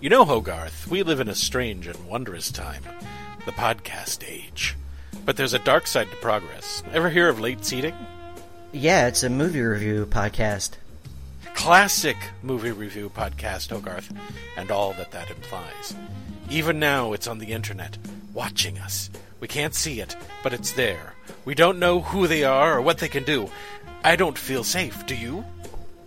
You know, Hogarth, we live in a strange and wondrous time, the podcast age. But there's a dark side to progress. Ever hear of late seating? Yeah, it's a movie review podcast. Classic movie review podcast, Hogarth, and all that that implies. Even now, it's on the internet, watching us. We can't see it, but it's there. We don't know who they are or what they can do. I don't feel safe, do you?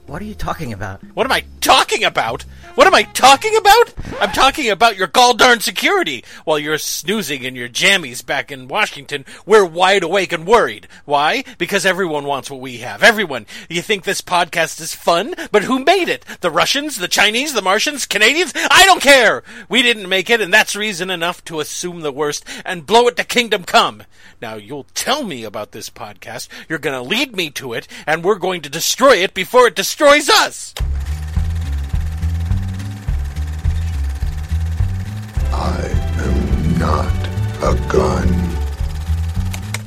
What are you talking about? What am I talking about? What am I talking about? I'm talking about your gall darn security. While you're snoozing in your jammies back in Washington, we're wide awake and worried. Why? Because everyone wants what we have. Everyone. You think this podcast is fun? But who made it? The Russians? The Chinese? The Martians? Canadians? I don't care! We didn't make it, and that's reason enough to assume the worst and blow it to kingdom come. Now, you'll tell me about this podcast, you're gonna lead me to it, and we're going to destroy it before it destroys us! I am not a gun.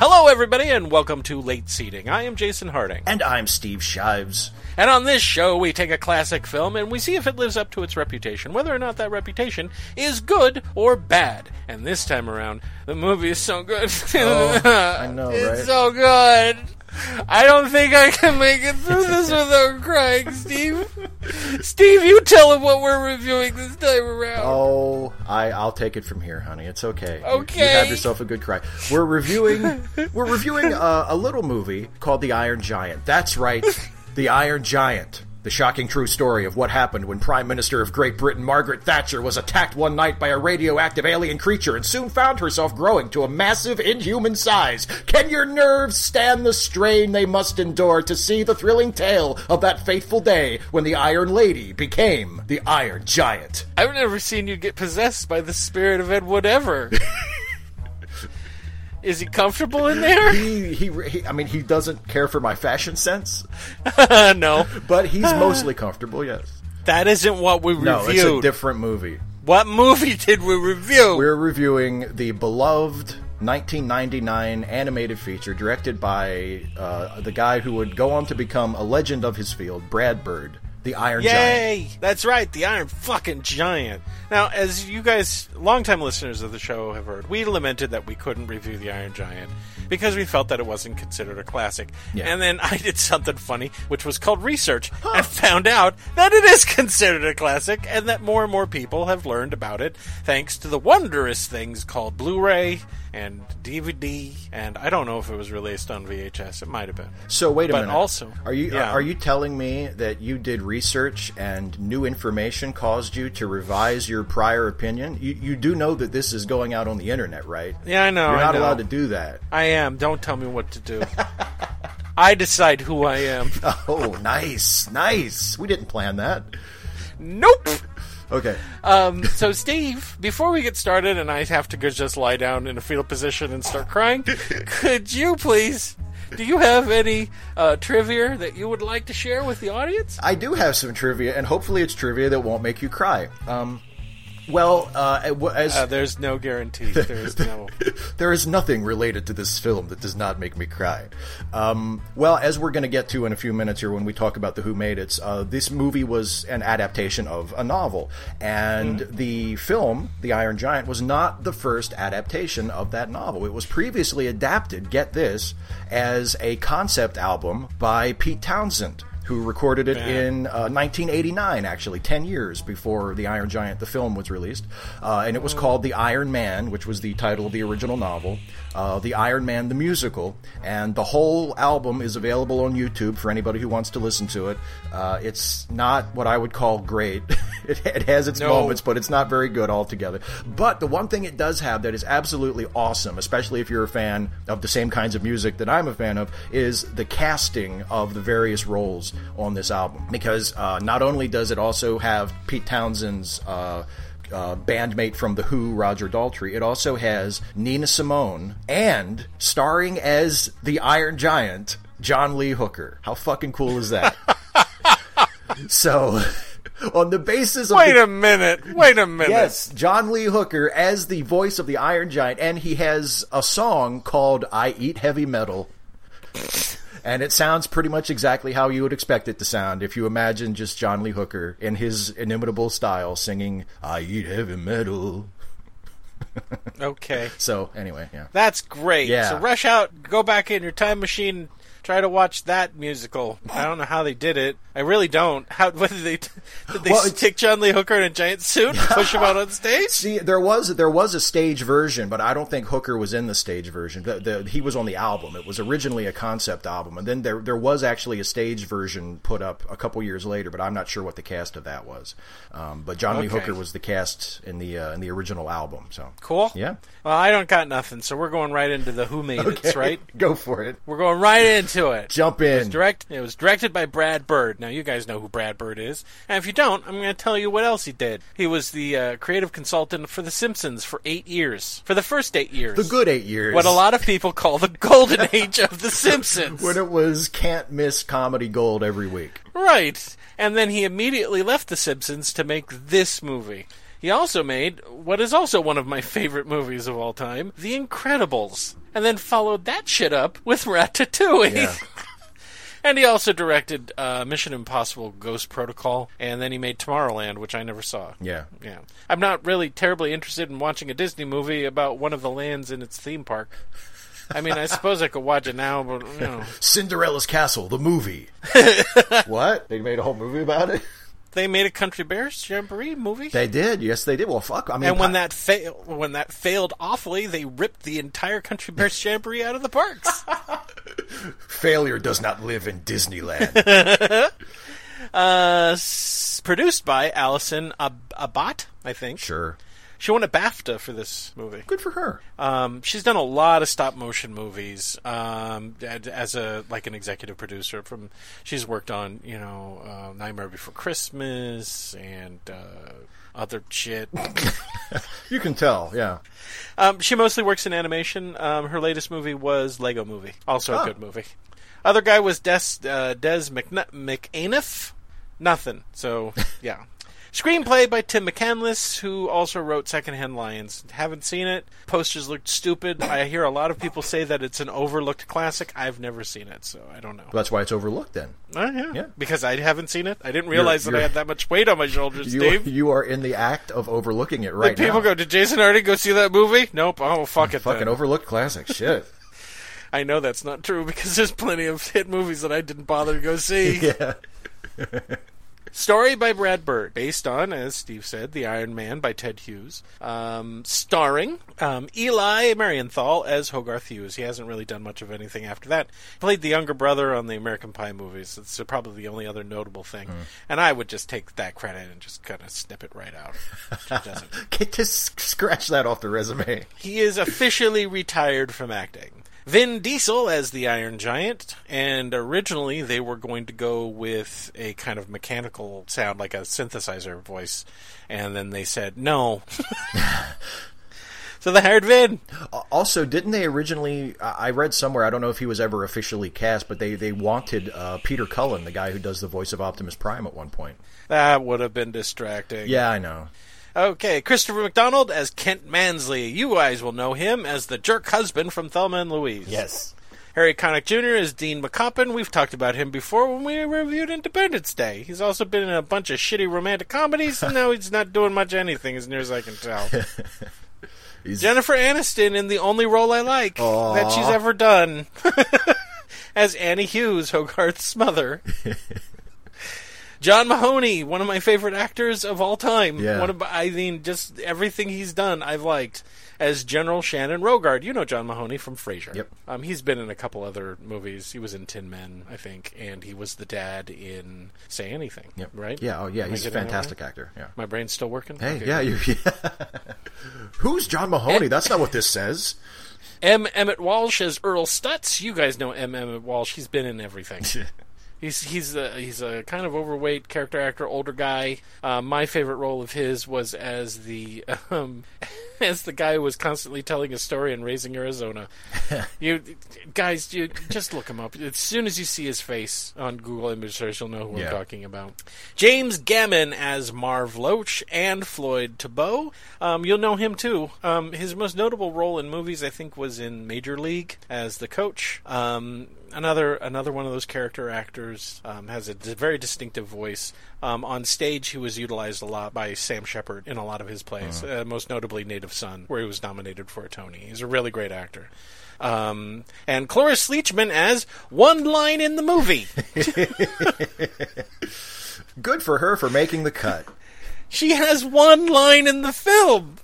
Hello, everybody, and welcome to Late Seating. I am Jason Harding. And I'm Steve Shives. And on this show, we take a classic film and we see if it lives up to its reputation, whether or not that reputation is good or bad. And this time around, the movie is so good. Oh, I know, it's right? so good. I don't think I can make it through this without crying, Steve. Steve, you tell him what we're reviewing this time around. Oh, I, I'll take it from here, honey. It's okay. You- You, Okay. have yourself a good cry. We're reviewing. we're reviewing a, a little movie called The Iron Giant. That's right, The Iron Giant. The shocking true story of what happened when Prime Minister of Great Britain Margaret Thatcher was attacked one night by a radioactive alien creature and soon found herself growing to a massive inhuman size. Can your nerves stand the strain they must endure to see the thrilling tale of that fateful day when the Iron Lady became the Iron Giant? I've never seen you get possessed by the spirit of Ed Wood ever. Is he comfortable in there? he, he, he I mean, he doesn't care for my fashion sense, no. but he's mostly comfortable. Yes. That isn't what we No, it's a different movie. what movie did we review? We're reviewing the beloved 1999 animated feature directed by uh, the guy who would go on to become a legend of his field, Brad Bird, the Iron Giant. Yay! That's right, the Iron fucking Giant. Now, as you guys, longtime listeners of the show, have heard, we lamented that we couldn't review the Iron Giant because we felt that it wasn't considered a classic. Yeah. And then I did something funny, which was called research, and found out that it is considered a classic, and that more and more people have learned about it thanks to the wondrous things called Blu-ray and DVD, and I don't know if it was released on VHS. It might have been. So wait a But minute. also- are you yeah. are you telling me that you did research and new information caused you to revise your prior opinion? You, you do know that this is going out on the internet, right? Yeah, I know. You're not know. allowed to do that. I am. Don't tell me what to do. I decide who I am. Oh, nice, nice. We didn't plan that. Nope. Okay. Um, so, Steve, before we get started, and I have to go just lie down in a fetal position and start crying, could you please? Do you have any uh, trivia that you would like to share with the audience? I do have some trivia, and hopefully it's trivia that won't make you cry. Um, well, uh, as Uh, there's no guarantee. There's no. there is nothing related to this film that does not make me cry. Um, well, as we're going to get to in a few minutes here when we talk about the Who Made It, uh, this movie was an adaptation of a novel, and the film, The Iron Giant, was not the first adaptation of that novel. It was previously adapted. Get this, as a concept album by Pete Townshend. Who recorded it in uh, 1989, actually, 10 years before The Iron Giant, the film, was released. Uh, and it was called The Iron Man, which was the title of the original novel. Uh, the Iron Man, the musical. And the whole album is available on YouTube for anybody who wants to listen to it. Uh, it's not what I would call great. it, it has its No. moments, but it's not very good altogether. But the one thing it does have that is absolutely awesome, especially if you're a fan of the same kinds of music that I'm a fan of, is the casting of the various roles on this album. Because uh, not only does it also have Pete Townshend's. Uh, uh, bandmate from The Who, Roger Daltrey. It also has Nina Simone and starring as the Iron Giant, John Lee Hooker. How fucking cool is that? so, on the basis of Wait the- a minute. Wait a minute. Yes, John Lee Hooker as the voice of the Iron Giant, and he has a song called "I Eat Heavy Metal." And it sounds pretty much exactly how you would expect it to sound if you imagine just John Lee Hooker in his inimitable style singing "I eat heavy metal." Okay. So anyway, yeah. That's great. Yeah. So rush out, go back in your time machine, try to watch that musical. I don't know how they did it. I really don't. How what did they did they Well, stick John Lee Hooker in a giant suit and push him out on stage? See, there was there was a stage version, but I don't think Hooker was in the stage version. The, the, he was on the album. It was originally a concept album, and then there there was actually a stage version put up a couple years later. But I'm not sure what the cast of that was. Um, but John Lee Hooker was the cast in the uh, in the original album. So Cool. Yeah. Well, I don't got nothing, so we're going right into the Who Made It, right? go for it. We're going right into it. Jump in. Direct. It was directed by Brad Bird. Now you guys know who Brad Bird is, and if you don't, I'm going to tell you what else he did. He was the uh, creative consultant for The Simpsons for eight years. For the first eight years, the good eight years. what a lot of people call the golden age of The Simpsons. when it was can't miss comedy gold every week. Right. And then he immediately left The Simpsons to make this movie. He also made what is also one of my favorite movies of all time, The Incredibles. And then followed that shit up with Ratatouille. Yeah. and he also directed uh, Mission Impossible Ghost Protocol. And then he made Tomorrowland, which I never saw. Yeah. Yeah. I'm not really terribly interested in watching a Disney movie about one of the lands in its theme park. I mean, I suppose I could watch it now, but, you know. Cinderella's Castle, the movie. what? They made a whole movie about it. They made a Country Bears Jamboree movie. They did. Yes, they did. Well, fuck. I mean, and when that fail, when that failed awfully, they ripped the entire Country Bears Jamboree out of the parks. failure does not live in Disneyland. uh, s- produced by Allison Ab- Abbott, I think. sure. She won a BAFTA for this movie. Good for her. Um, she's done a lot of stop motion movies um, as a like an executive producer. From she's worked on you know uh, Nightmare Before Christmas and uh, other shit. You can tell. Yeah. Um, she mostly works in animation. Um, her latest movie was Lego Movie, also a Oh. good movie. Other guy was Des uh, Des McN- McAnuff. Nothing. So yeah. Screenplay by Tim McCandless, who also wrote Secondhand Lions. Haven't seen it. Posters looked stupid. I hear a lot of people say that it's an overlooked classic. I've never seen it, so I don't know. That's why it's overlooked. Then Uh, yeah. Yeah. because I haven't seen it. I didn't realize that I you're- had that much weight on my shoulders, you Dave. you are in the act of overlooking it right Did people now. go, did Jason already go see that movie? Nope. Oh, fuck it. Fucking then. overlooked classic. Shit. I know that's not true because there's plenty of hit movies that I didn't bother to go see. yeah. Story by Brad Bird, based on, as Steve said, The Iron Man by Ted Hughes. Um, starring um, Eli Marienthal as Hogarth Hughes. He hasn't really done much of anything after that. Played the younger brother on the American Pie movies. It's probably the only other notable thing. And I would just take that credit and just kind of snip it right out. Get just scratch that off the resume. He is officially retired from acting. Vin Diesel as the Iron Giant, and originally they were going to go with a kind of mechanical sound, like a synthesizer voice, and then they said no. so they hired Vin. Also, didn't they originally? I read somewhere. I don't know if he was ever officially cast, but they they wanted uh, Peter Cullen, the guy who does the voice of Optimus Prime, at one point. That would have been distracting. Yeah, I know. Okay, Christopher McDonald as Kent Mansley. You guys will know him as the jerk husband from Thelma and Louise. Yes. Harry Connick Jr. is Dean McCoppin. We've talked about him before when we reviewed Independence Day. He's also been in a bunch of shitty romantic comedies, and now he's not doing much anything, as near as I can tell. He's, Jennifer Aniston in the only role I like that she's ever done, as Annie Hughes, Hogarth's mother. John Mahoney, one of my favorite actors of all time. Yeah. One of, I mean, just everything he's done, I've liked. As General Shannon Rogard, you know John Mahoney from Frasier. Yep. Um, he's been in a couple other movies. He was in Tin Men, I think, and he was the dad in Say Anything. Yep. Right? Yeah. Oh, yeah. Am He's a fantastic right? actor. Yeah. My brain's still working. Hey, Okay, yeah, you. Yeah. Who's John Mahoney? That's not what this says. M. Emmett Walsh as Earl Stutz. You guys know M. Emmett Walsh. He's been in everything. he's he's a, he's a kind of overweight character actor, older guy. Uh, my favorite role of his was as the um, as the guy who was constantly telling a story in Raising Arizona. you guys, you just look him up. As soon as you see his face on Google image search, you'll know who Yeah. I'm talking about. James Gammon as Marv Loach and Floyd Thibault. Um, you'll know him too. Um, his most notable role in movies, I think, was in Major League as the coach. Um, another another one of those character actors um, has a d- very distinctive voice. Um, on stage, he was utilized a lot by Sam Shepard in a lot of his plays, uh, most notably Native Son, where he was nominated for a Tony. He's a really great actor. Um, and Cloris Leachman as one line in the movie. Good for her for making the cut. She has one line in the film.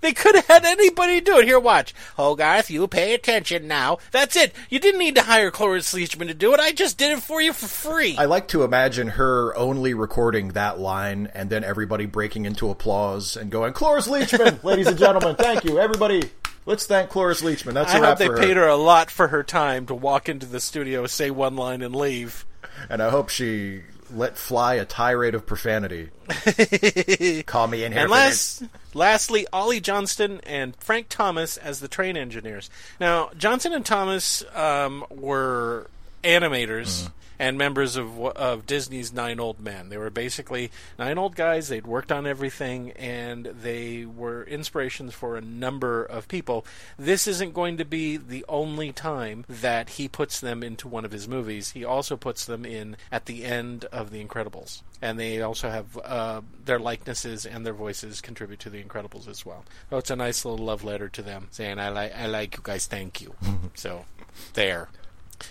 They could have had anybody do it. Here, watch. Oh, Hogarth, you pay attention now. That's it. You didn't need to hire Cloris Leachman to do it. I just did it for you for free. I like to imagine her only recording that line and then everybody breaking into applause and going, Cloris Leachman, ladies and gentlemen, thank you. Everybody, let's thank Cloris Leachman. That's I hope they for paid her a lot for her time to walk into the studio, say one line, and leave. And I hope she let fly a tirade of profanity. Call me in here And last, lastly, Ollie Johnston and Frank Thomas as the train engineers. Now, Johnson and Thomas um, were animators and members of of Disney's Nine Old Men. They were basically nine old guys. They'd worked on everything, and they were inspirations for a number of people. This isn't going to be the only time that he puts them into one of his movies. He also puts them in at the end of The Incredibles, and they also have uh, their likenesses and their voices contribute to The Incredibles as well. So it's a nice little love letter to them, saying "I like I like you guys, thank you." so there.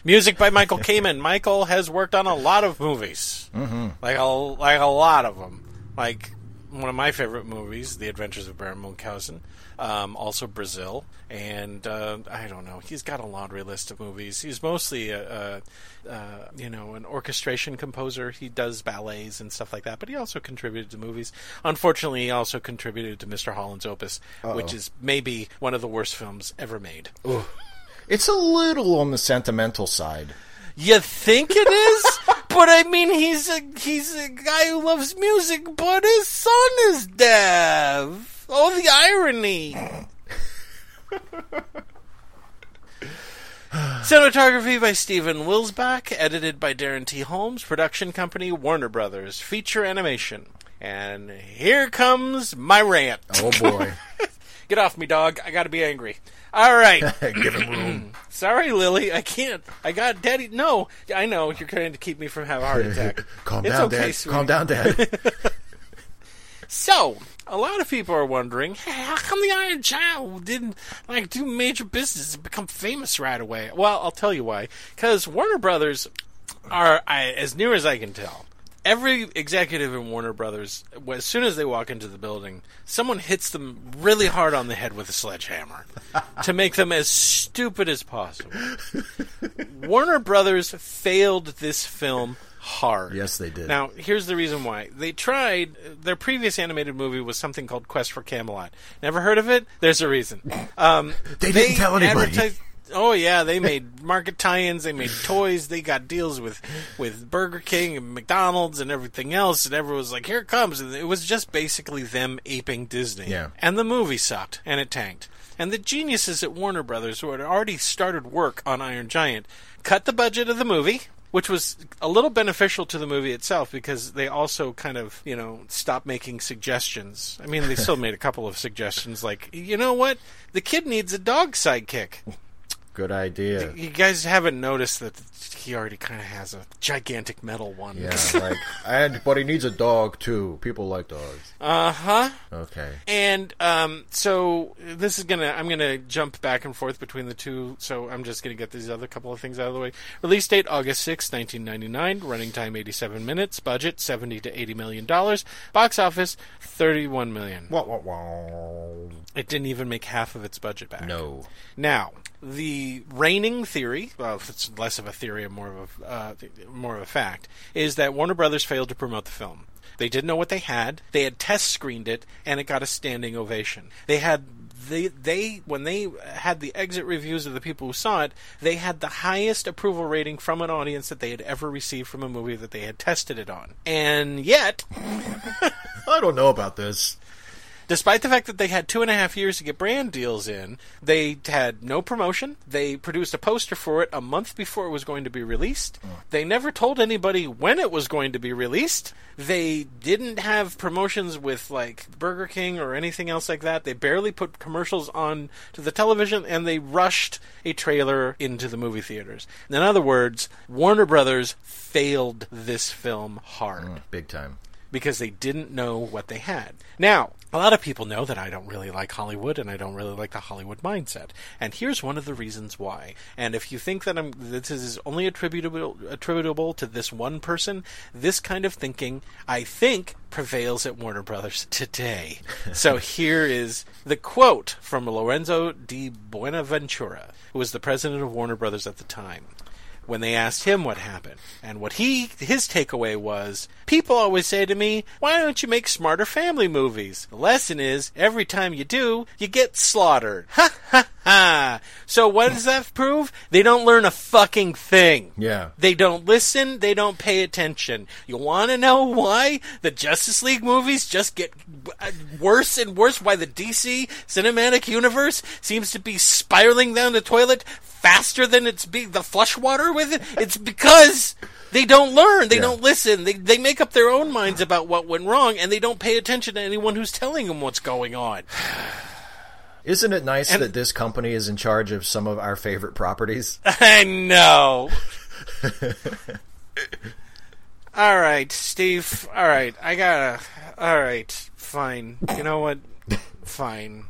Music by Michael Kamen. Michael has worked on a lot of movies, mm-hmm. like a like a lot of them. Like one of my favorite movies, The Adventures of Baron Munchausen. Um, also Brazil, and uh, I don't know. He's got a laundry list of movies. He's mostly a, a, uh, you know an orchestration composer. He does ballets and stuff like that, but he also contributed to movies. Unfortunately, he also contributed to Mr. Holland's Opus, which is maybe one of the worst films ever made. It's a little on the sentimental side. You think it is? but I mean, he's a he's a guy who loves music, but his son is deaf. Oh, the irony! Cinematography by Stephen Wilsbach, edited by Darren T. Holmes, production company Warner Brothers, feature animation. And here comes my rant. Oh boy. Get off me, dog. I gotta be angry. All right. Give him room. Sorry, Lily. I can't. I got daddy. No, I know you're trying to keep me from having a heart attack. Calm It's down, okay, Dad. sweetie. Calm down, Dad. So, a lot of people are wondering, hey, how come the Iron Child didn't like do major business and become famous right away? Well, I'll tell you why. Because Warner Brothers are, I, as near as I can tell, every executive in Warner Brothers, as soon as they walk into the building, someone hits them really hard on the head with a sledgehammer to make them as stupid as possible. Warner Brothers failed this film hard. Yes, they did. Now, here's the reason why. They tried, their previous animated movie was something called Quest for Camelot. Never heard of it? There's a reason. Um, They didn't tell anybody. advertised- Oh yeah, they made market tie-ins. They made toys. They got deals with with Burger King and McDonald's and everything else. And everyone was like, "Here it comes!" And it was just basically them aping Disney. Yeah. And the movie sucked, and it tanked. And the geniuses at Warner Brothers, who had already started work on Iron Giant, cut the budget of the movie, which was a little beneficial to the movie itself because they also kind of, you know, stopped making suggestions. I mean, they still made a couple of suggestions, like, you know what? The kid needs a dog sidekick. Good idea. You guys haven't noticed that he already kind of has a gigantic metal one. Yeah, like, and but he needs a dog too. People like dogs. Uh huh. Okay. And um, so this is gonna I'm gonna jump back and forth between the two. So I'm just gonna get these other couple of things out of the way. Release date August 6, 1999. Running time 87 minutes. Budget 70 to 80 million dollars. Box office 31 million. Wah, wah, wah. It didn't even make half of its budget back. No. Now, the reigning theory, well, it's less of a theory and more of a, uh, more of a fact, is that Warner Brothers failed to promote the film. They didn't know what they had. They had test screened it, and it got a standing ovation. They had they they when they had the exit reviews of the people who saw it, they had the highest approval rating from an audience that they had ever received from a movie that they had tested it on. And yet, I don't know about this. Despite the fact that they had two and a half years to get brand deals in, they had no promotion. They produced a poster for it a month before it was going to be released. Hmm. They never told anybody when it was going to be released. They didn't have promotions with like Burger King or anything else like that. They barely put commercials on to the television and they rushed a trailer into the movie theaters. In other words, Warner Brothers failed this film hard hmm, Big time. because they didn't know what they had. Now, a lot of people know that I don't really like Hollywood and I don't really like the Hollywood mindset. And here's one of the reasons why. And if you think that I'm this is only attributable attributable to this one person, this kind of thinking I think prevails at Warner Brothers today. so here is the quote from Lorenzo di Bonaventura, who was the president of Warner Brothers at the time when they asked him what happened. And what he his takeaway was, people always say to me, "Why don't you make smarter family movies?" The lesson is, every time you do, you get slaughtered. Ha ha. So what does that prove? They don't learn a fucking thing. Yeah. They don't listen, they don't pay attention. You want to know why the Justice League movies just get uh, worse and worse? Why the DC cinematic universe seems to be spiraling down the toilet faster than it's being the flush water with it? It's because they don't learn, they Yeah. don't listen, they they make up their own minds about what went wrong, and they don't pay attention to anyone who's telling them what's going on. Isn't it nice And- that this company is in charge of some of our favorite properties? I know. all right, Steve. All right, I gotta. All right, fine. You know what? Fine.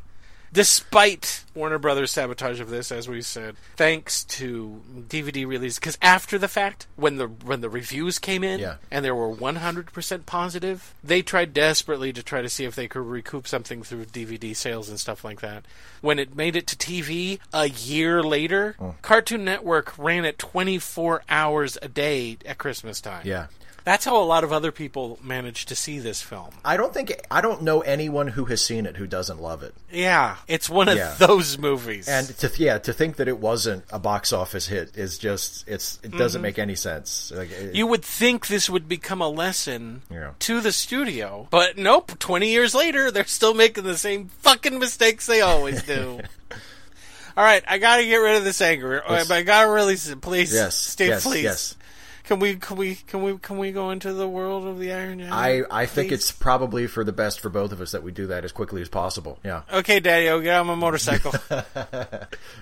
Despite Warner Brothers' sabotage of this, as we said, thanks to DVD release, because after the fact, when the when the reviews came in Yeah. and there were 100% positive, they tried desperately to try to see if they could recoup something through DVD sales and stuff like that. When it made it to TV a year later, oh. Cartoon Network ran it 24 hours a day at Christmas time. Yeah. That's how a lot of other people managed to see this film. I don't think I don't know anyone who has seen it who doesn't love it. Yeah, it's one of Yeah. those movies. And to yeah, to think that it wasn't a box office hit is just it's it doesn't mm-hmm. make any sense. Like, it- You would think this would become a lesson Yeah. to the studio, but nope. Twenty years later, they're still making the same fucking mistakes they always do. All right, I gotta get rid of this anger. Let's- I gotta release it, please. Yes, Steve, yes, please. yes. Can we? Can we? Can we? Can we go into the world of the Iron Giant? I I think please? it's probably for the best for both of us that we do that as quickly as possible. Yeah. okay, Daddy. I'll get on my motorcycle.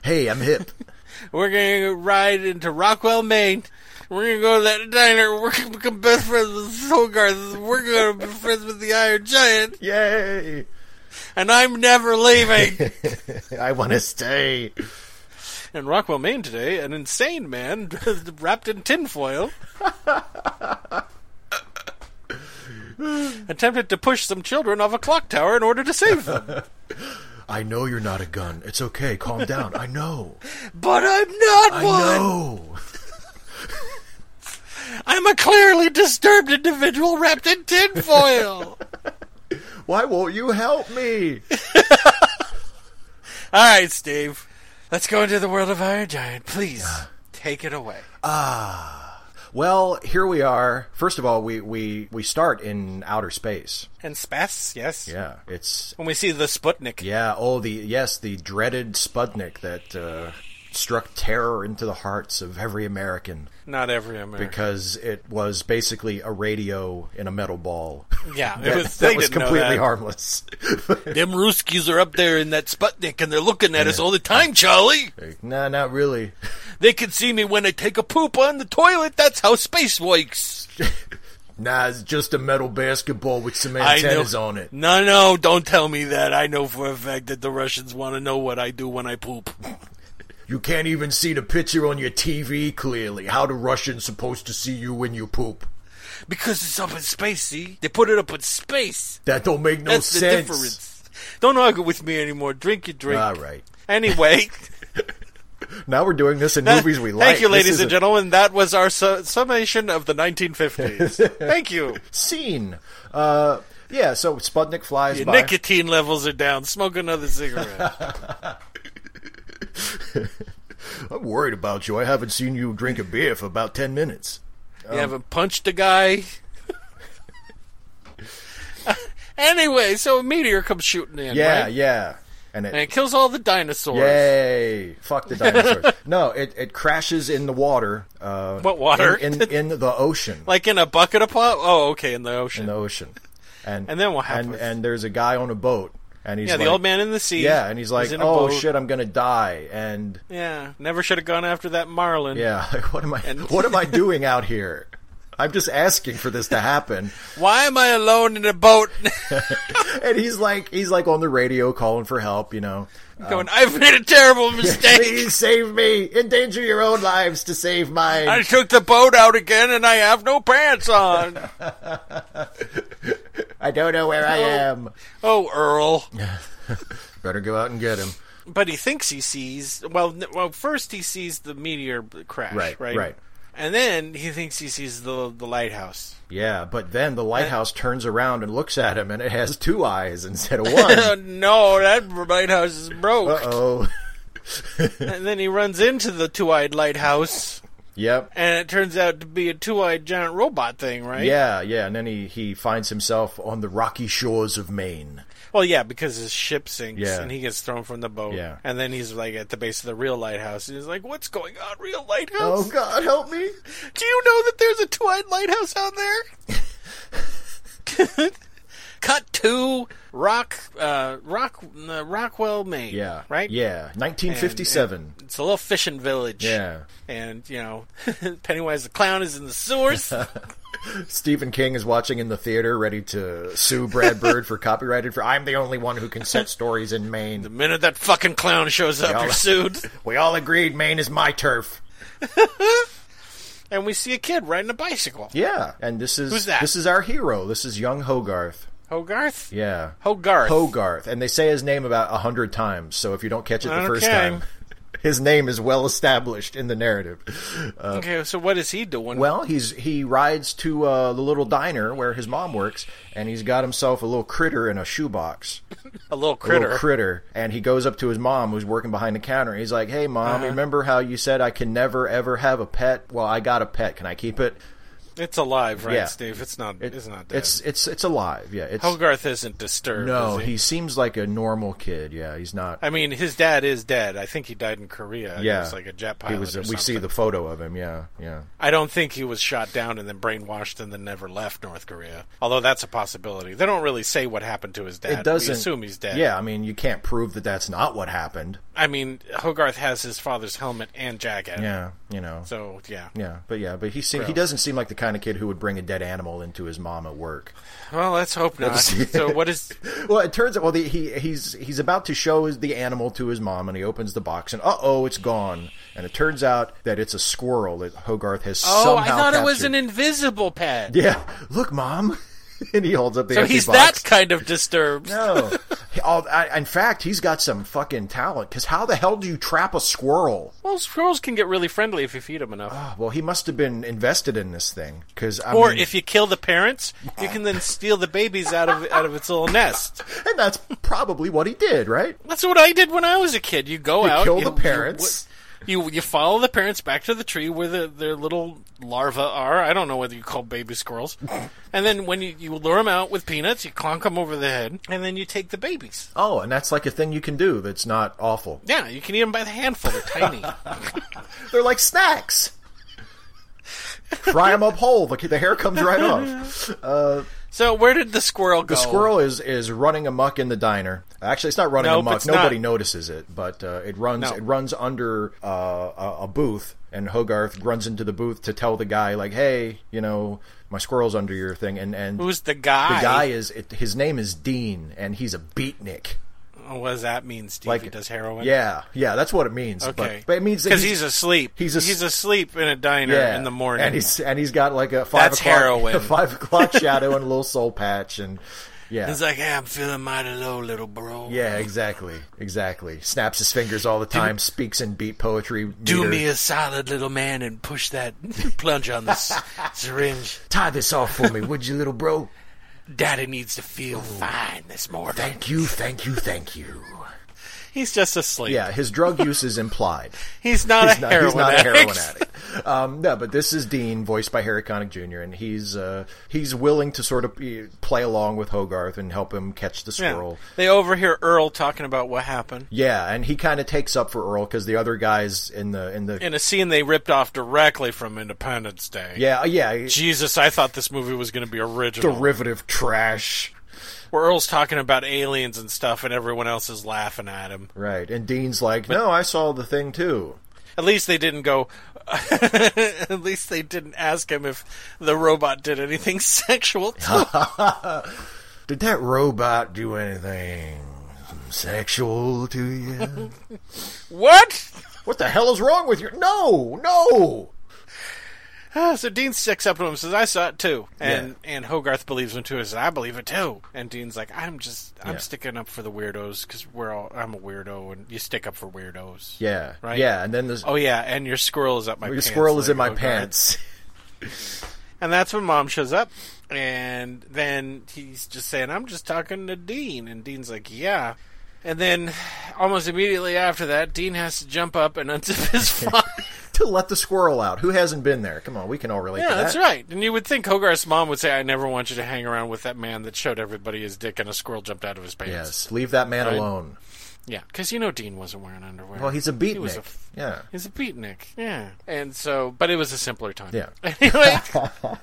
Hey, I'm hip. We're gonna ride into Rockwell, Maine. We're gonna go to that diner. We're gonna become best friends with Soul Hogarth. We're gonna be friends with the Iron Giant, Yay! and I'm never leaving. I want to stay. In Rockwell, Maine today, an insane man wrapped in tinfoil attempted to push some children off a clock tower in order to save them. I know you're not a gun. It's okay. Calm down. I know. But I'm not I one. know. I'm a clearly disturbed individual wrapped in tinfoil. Why won't you help me? All right, Steve. Let's go into the world of Iron Giant. Please take it away. Ah. Well, here we are. First of all, we we we start in outer space. And Spass, yes. Yeah, it's When we see the Sputnik. yeah. Oh, the yes, the dreaded Sputnik that uh, struck terror into the hearts of every American Not every American. because it was basically a radio in a metal ball. yeah, it that was, that was completely that. harmless. Them Ruskies are up there in that Sputnik and they're looking at us all the time, Charlie. nah, not really. They can see me when I take a poop on the toilet. That's how space works. Nah, it's just a metal basketball with some antennas on it. No, no, don't tell me that. I know for a fact that the Russians want to know what I do when I poop. You can't even see the picture on your TV clearly. How the Russians supposed to see you when you poop? Because it's up in space, see? They put it up in space. That don't make no That's sense. the difference. Don't argue with me anymore. Drink your drink. All right. Anyway, Now we're doing this in that- movies we like. thank you, ladies and gentlemen. That was our su- summation of the 1950s. thank you. Scene. Uh, yeah. So Sputnik flies Your by. nicotine levels are down. Smoke another cigarette. I'm worried about you. I haven't seen you drink a beer for about ten minutes. you haven't punched a guy. Anyway, so a meteor comes shooting in. Yeah, right? yeah. And it, And it kills all the dinosaurs. Yay! Fuck the dinosaurs. no, it, it crashes in the water. Uh, What water? In, in, in the ocean. Like in a bucket of pot. Oh, okay, in the ocean. in the ocean. And And then what And, happens? and there's a guy on a boat, and he's yeah, the old man in the sea. Yeah, and he's like, "Oh boat. shit, I'm gonna die." And Yeah, never should have gone after that marlin. yeah, like, what am I? And- what am I doing out here? I'm just asking for this to happen. Why am I alone in a boat? And he's like, he's like on the radio calling for help. You know, Going, I've made a terrible mistake. please save me. Endanger your own lives to save mine. I took the boat out again, and I have no pants on. I don't know where I am. oh, Earl. Better go out and get him. But he thinks he sees. Well, n- well, first he sees the meteor crash, Right, right? right. And then he thinks he sees the the lighthouse. Yeah, but then the lighthouse turns around and looks at him, and it has two eyes instead of one. no, that lighthouse is broke. uh oh. And then he runs into the two-eyed lighthouse, Yep. and it turns out to be a two-eyed giant robot thing, right? Yeah, yeah, and then he, he finds himself on the rocky shores of Maine. Well, yeah, because his ship sinks Yeah. and he gets thrown from the boat. Yeah. And then he's like at the base of the real lighthouse. And he's like, "What's going on, real lighthouse? Oh God, help me! Do you know that there's a two-eyed lighthouse out there?" Cut to Rock, uh, Rock, uh, Rockwell, Maine. Yeah, right. Yeah, 1957. It's a little fishing village. Yeah. And you know, Pennywise the clown is in the sewers. Stephen King is watching in the theater, ready to sue Brad Bird for copyrighted. For I'm the only one who can set stories in Maine. the minute that fucking clown shows up, all- you're sued. We all agreed Maine is my turf. And we see a kid riding a bicycle. Yeah, and this is Who's that? this is our hero. This is young Hogarth. Hogarth. Yeah, Hogarth. Hogarth, and they say his name about a hundred times. So if you don't catch it the first time, his name is well established in the narrative. okay, so what is he doing? Well, he's he rides to uh, the little diner where his mom works, and he's got himself a little critter in a shoebox. a little A critter. little critter, and he goes up to his mom, who's working behind the counter. He's like, "Hey, mom, Uh-huh. remember how you said I can never ever have a pet? Well, I got a pet. Can I keep it? It's alive, right, Yeah. Steve? It's not. It- it's not dead. It's it's it's alive. Yeah, it's Hogarth isn't disturbed. no. is he? He seems like a normal kid. Yeah, he's not. I mean, his dad is dead. I think he died in Korea. He yeah, was like a jet pilot. He was. We see the photo of him. Yeah, yeah. I don't think he was shot down and then brainwashed and then never left North Korea. Although that's a possibility. They don't really say what happened to his dad. It doesn't We assume he's dead. Yeah, I mean, you can't prove that that's not what happened. I mean, Hogarth has his father's helmet and jacket. Yeah, you know. So yeah. Yeah, but yeah, but he seem, he doesn't seem like the kind of kid who would bring a dead animal into his mom at work. Well, let's hope not. so what is? Well, it turns out well the, he he's he's about to show his, the animal to his mom, and he opens the box, and uh oh, it's gone. And it turns out that it's a squirrel that Hogarth has Oh, I somehow thought it was an invisible pet. Yeah, look, mom, and he holds up the So he's box. that kind of disturbed. No, all- I- in fact, he's got some fucking talent. Because how the hell do you trap a squirrel? Well, squirrels can get really friendly if you feed them enough. Ah, well, he must have been invested in this thing. Because or if you kill the parents, you can then steal the babies out of out of its little nest. and that's probably what he did, right? That's what I did when I was a kid. You go You out, kill you, the parents. You, you you follow the parents back to the tree where the, their little larvae are. I don't know whether you call baby squirrels. and then when you, you lure them out with peanuts, you clonk them over the head, and then you take the babies. Oh, and that's like a thing you can do. That's not awful. Yeah, you can eat them by the handful. They're tiny. They're like snacks. Fry them up whole. The, the hair comes right off. Uh, so where did the squirrel go? The squirrel is is running amuck in the diner. Actually, it's not running Nope, it's Nobody not. notices it, but uh, it runs. No. It runs under uh, a, a booth, and Hogarth runs into the booth to tell the guy, like, "Hey, you know, my squirrel's under your thing." And and Who's the guy? the guy is it, his name is Dean, and he's a beatnik. What does that mean, Steve? Like does heroin. Yeah, yeah, that's what it means. Okay. But, but it means because he's, asleep. he's a- he's asleep in a diner yeah, in the morning. and he's and he's got like a five That's o'clock heroin. a five o'clock shadow and a little soul patch, and yeah, He's like, hey, I'm feeling mighty low, little bro. Yeah, exactly, exactly. Snaps his fingers all the time. speaks in beat poetry. Do meter. me a solid, little man, and push that plunge on this syringe. tie this off for me, would you, little bro? Daddy needs to feel oh. fine this morning. Thank you, thank you, thank you. He's just asleep. Yeah, his drug use is implied. He's not he's a not, heroin he's not a heroin addict. Um, no, but this is Dean, voiced by Harry Connick Jr., and he's uh, he's willing to sort of be, play along with Hogarth and help him catch the Yeah. squirrel. They overhear Earl talking about what happened Yeah, and he kind of takes up for Earl because the other guys in the in the in a scene they ripped off directly from Independence Day. yeah yeah Jesus, I thought this movie was going to be original. derivative trash. Where Earl's talking about aliens and stuff, and everyone else is laughing at him. Right, and Dean's like, "No, I saw the thing too." At least they didn't go. at least they didn't ask him if the robot did anything sexual. to him. Did that robot do anything sexual to you? what? what the hell is wrong with you? No, no. Ah, so Dean sticks up to him and says, "I saw it too," and Yeah. and Hogarth believes him too. and Says, "I believe it too." And Dean's like, "I'm just, I'm Yeah. sticking up for the weirdos because we're all, I'm a weirdo, and you stick up for weirdos." Yeah, Right? Yeah, and then there's Oh yeah, and your squirrel is up my. your pants, Your squirrel is like in my Hogarth. pants. And that's when mom shows up. And then he's just saying, I'm just talking to Dean. And Dean's like, yeah. And then almost immediately after that, Dean has to jump up and unzip his phone. To let the squirrel out. Who hasn't been there? Come on, we can all relate yeah, to that. that's right. And you would think Hogarth's mom would say, I never want you to hang around with that man that showed everybody his dick and a squirrel jumped out of his pants. Yes, leave that man Right. alone. Yeah, because you know Dean wasn't wearing underwear. Well, he's a He was beatnik. a f- yeah. He's a beatnik, yeah. And so, but it was a simpler time. Yeah. Anyway,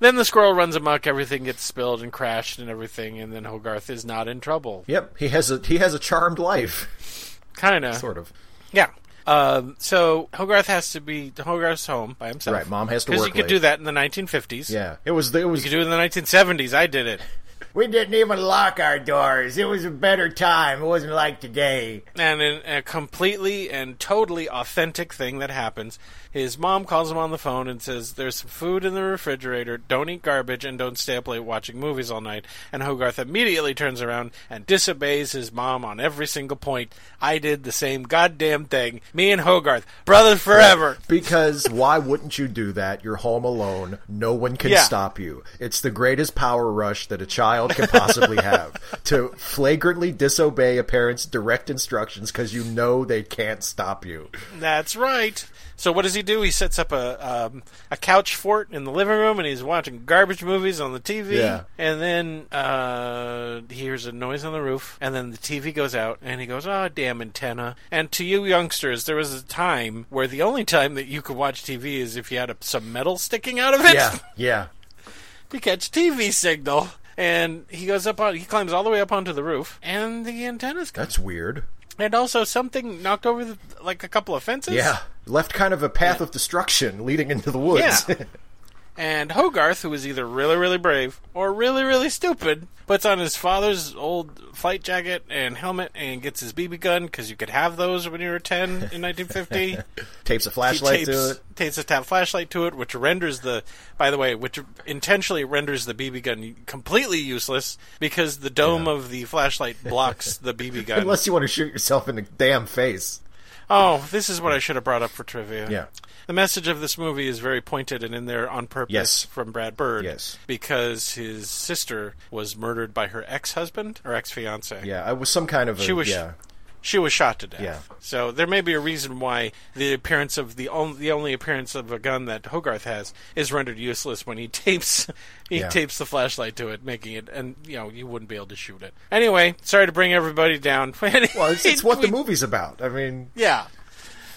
then the squirrel runs amok, everything gets spilled and crashed and everything, and then Hogarth is not in trouble. Yep, he has a he has a charmed life, Kind of. sort of. Yeah. Um, so Hogarth has to be Hogarth's home by himself. Right, Mom has to Because work you could late. do that in the 1950s. Yeah, it was it was. You could do it in the 1970s. I did it. We didn't even lock our doors. It was a better time. It wasn't like today. And in a completely and totally authentic thing that happens, his mom calls him on the phone and says, There's some food in the refrigerator. Don't eat garbage and don't stay up late watching movies all night. And Hogarth immediately turns around and disobeys his mom on every single point. I did the same goddamn thing. Me and Hogarth, brothers forever. Because why wouldn't you do that? You're home alone. No one can Yeah. stop you. It's the greatest power rush that a child can possibly have to flagrantly disobey a parent's direct instructions because you know they can't stop you. That's right. So what does he do? He sets up a um, a couch fort in the living room, and he's watching garbage movies on the TV. Yeah. And then uh, he hears a noise on the roof, and then the TV goes out, and he goes, "Oh, damn antenna!" And to you youngsters, there was a time where the only time that you could watch TV is if you had a, some metal sticking out of it Yeah, yeah. to catch TV signal. And he goes up on, he climbs all the way up onto the roof, and the antenna's gone. That's weird. And also something knocked over the, like a couple of fences. Yeah. Left kind of a path of destruction leading into the woods. Yeah. And Hogarth, who is either really, really brave or really, really stupid, puts on his father's old flight jacket and helmet and gets his BB gun because you could have those when you were 10 in 1950. Tapes a flashlight tapes, to it. tapes a tap flashlight to it, which renders the, by the way, which intentionally renders the BB gun completely useless because the dome of the flashlight blocks the BB gun. Unless you want to shoot yourself in the damn face. Oh, this is what I should have brought up for trivia. Yeah. The message of this movie is very pointed and in there on purpose Yes. from Brad Bird. Yes. Because his sister was murdered by her ex husband or ex fiance. Yeah, it was some kind of a She was- yeah. She was shot to death. Yeah. So there may be a reason why the appearance of the only the only appearance of a gun that Hogarth has is rendered useless when he tapes he Yeah. tapes the flashlight to it, making it and you know, you wouldn't be able to shoot it. Anyway, sorry to bring everybody down. Well, it's, it's what the movie's about. I mean, Yeah.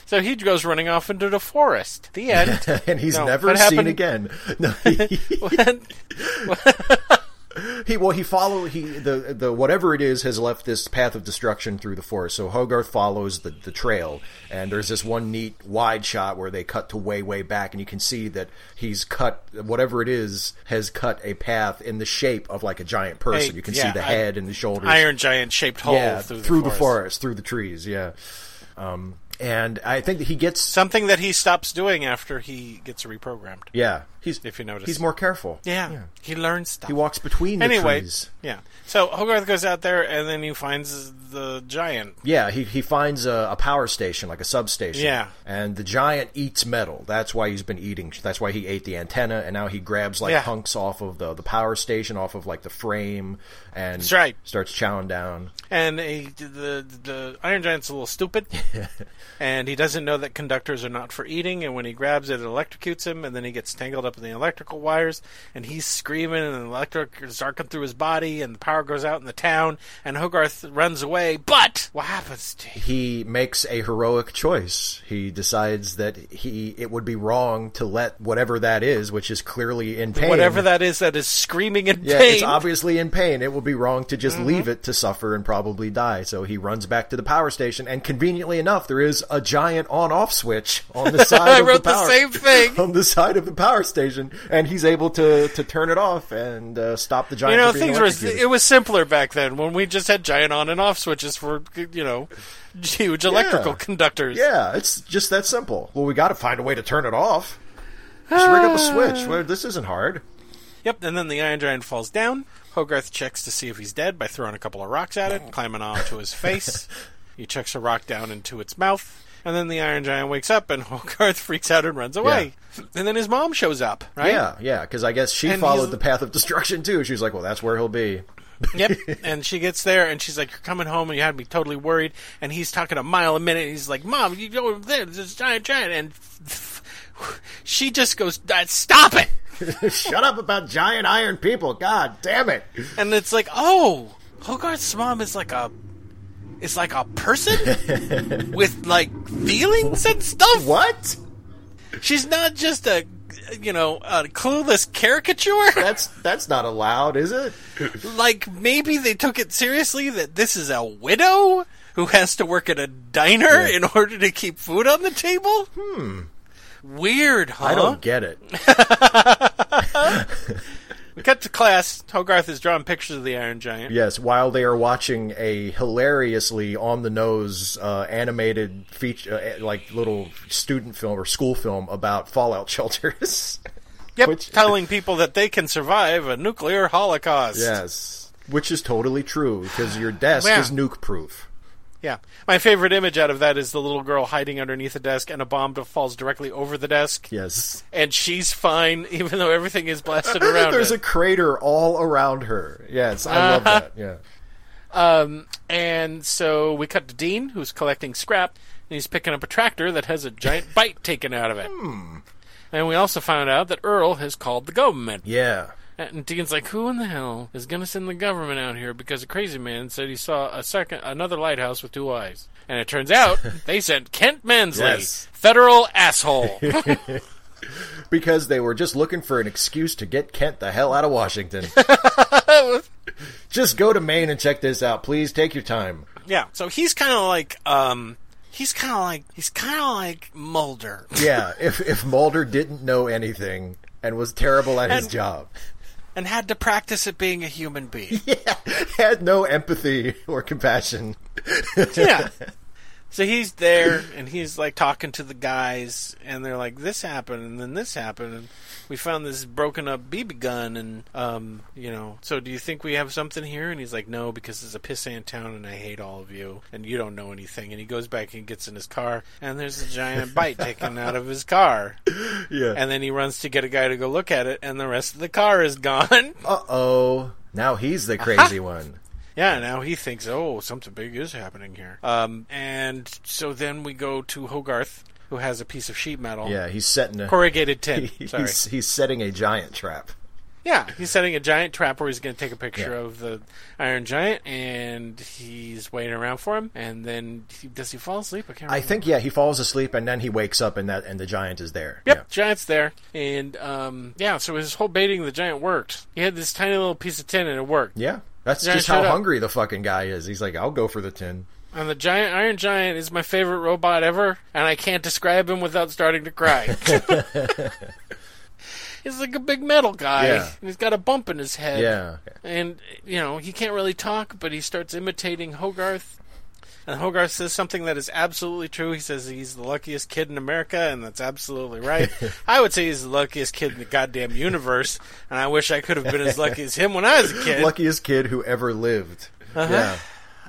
So he goes running off into the forest. The end. and he's No, never seen happened- again. No, he, What? He well he follow he the the whatever it is has left this path of destruction through the forest. So Hogarth follows the the trail, and there's this one neat wide shot where they cut to way way back, and you can see that he's cut whatever it is has cut a path in the shape of like a giant person. You can yeah, see the head and the shoulders. Iron giant shaped hole yeah, through, the, forest. through the trees. Yeah, um, and I think that he gets Something that he stops doing after he gets reprogrammed. Yeah, He's if you notice. He's more careful. Yeah, he learns stuff. He walks between the anyway, trees. yeah. So Hogarth goes out there, and then he finds the giant. Yeah, he he finds a, a power station, like a substation. Yeah. and the giant eats metal. That's why he's been eating. That's why he ate the antenna, and now he grabs like Yeah. hunks off of the the power station, off of like the frame, and That's right. starts chowing down. And he, the the Iron Giant's a little stupid, and he doesn't know that conductors are not for eating. And when he grabs it, it electrocutes him, and then he gets tangled up in the electrical wires, and he's screaming, and the electric is arcing through his body, and the power goes out in the town, and Hogarth runs away. But what happens to him? He makes a heroic choice. He decides that he it would be wrong to let whatever that is, which is clearly in pain. Whatever that is that is screaming in Yeah, pain. it's obviously in pain. It would be wrong to just Mm-hmm. leave it to suffer and probably die. So he runs back to the power station, and conveniently enough, there is a giant on-off switch on the side I of wrote the the same thing. on the side of the power station, and he's able to to turn it off and uh, stop the giant. You know, things were it was simpler back then when we just had giant on and off switches for you know huge electrical conductors. Yeah, it's just that simple. Well, we got to find a way to turn it off. Just rig up a switch. Well, this isn't hard. Yep, and then the Iron Giant falls down. Hogarth checks to see if he's dead by throwing a couple of rocks at it, climbing onto his face. he chucks a rock down into its mouth, and then the Iron Giant wakes up, and Hogarth freaks out and runs away. And then his mom shows up, right? Yeah, yeah, because I guess she And followed he's- the path of destruction too. She's like, "Well, that's where he'll be." Yep. And she gets there, and she's like, "You're coming home, and you had me totally worried." And he's talking a mile a minute. And he's like, "Mom, you go over there. There's this giant giant." And she just goes, "Uh, "Stop it!" Shut up about giant iron people. God damn it. And it's like, "Oh, Hogarth's mom is like a." Is like a person with like feelings and stuff. What? She's not just a, you know, a clueless caricature. That's that's not allowed, is it? like maybe they took it seriously that this is a widow who has to work at a diner in order to keep food on the table. Hmm. Weird, huh? I don't get it. We cut to class. Hogarth is drawing pictures of the Iron Giant. Yes, while they are watching a hilariously on the nose uh, animated feature, uh, like little student film or school film about fallout shelters. Yep, Which- telling people that they can survive a nuclear holocaust. yes, which is totally true because your desk Yeah. is nuke proof. Yeah. My favorite image out of that is the little girl hiding underneath a desk and a bomb falls directly over the desk. Yes. And she's fine, even though everything is blasted around There's it. a crater all around her. Yes, I love Uh-huh. that. Yeah. Um, and so we cut to Dean, who's collecting scrap, and he's picking up a tractor that has a giant bite taken out of it. And we also found out that Earl has called the government. Yeah. And Dean's like, "Who in the hell is going to send the government out here?" Because a crazy man said he saw a second, another lighthouse with two eyes. And it turns out they sent Kent Mansley, Yes. federal asshole. Because they were just looking for an excuse to get Kent the hell out of Washington. just go to Maine and check this out. Please take your time. yeah. So he's kind of like, um, he's kind of like, he's kind of like Mulder. Yeah, if if Mulder didn't know anything and was terrible at his job, and had to practice at being a human being. Yeah, had no empathy or compassion. yeah. So he's there and he's like talking to the guys, and they're like, "This happened, and then this happened, and we found this broken up BB gun, and um, you know, so do you think we have something here?" And he's like, "No, because it's a pissant town, and I hate all of you, and you don't know anything." And he goes back and gets in his car, and there's a giant bite taken out of his car, Yeah. and then he runs to get a guy to go look at it, and the rest of the car is gone. Uh oh. Now he's the crazy one. Yeah, now he thinks, oh, something big is happening here. Um, and so then we go to Hogarth, who has a piece of sheet metal, Yeah, he's setting a corrugated tin. he- Sorry. he's he's setting a giant trap. Yeah, he's setting a giant trap where he's going to take a picture Yeah. of the Iron Giant, and he's waiting around for him. And then he, does he fall asleep? I can't. I think yeah, he falls asleep and then he wakes up and that and the giant is there. Yep, giant's there, and um, yeah. So his whole baiting the giant worked. He had this tiny little piece of tin, and it worked. Yeah. Yeah. That's just how showed up. hungry the fucking guy is. He's like, I'll go for the tin. And the giant Iron Giant is my favorite robot ever, and I can't describe him without starting to cry. he's like a big metal guy, Yeah. and he's got a bump in his head. Yeah. And you know he can't really talk, but he starts imitating Hogarth. And Hogarth says something that is absolutely true. He says he's the luckiest kid in America, and that's absolutely right. I would say he's the luckiest kid in the goddamn universe, and I wish I could have been as lucky as him when I was a kid. Luckiest kid who ever lived. Uh-huh. Yeah.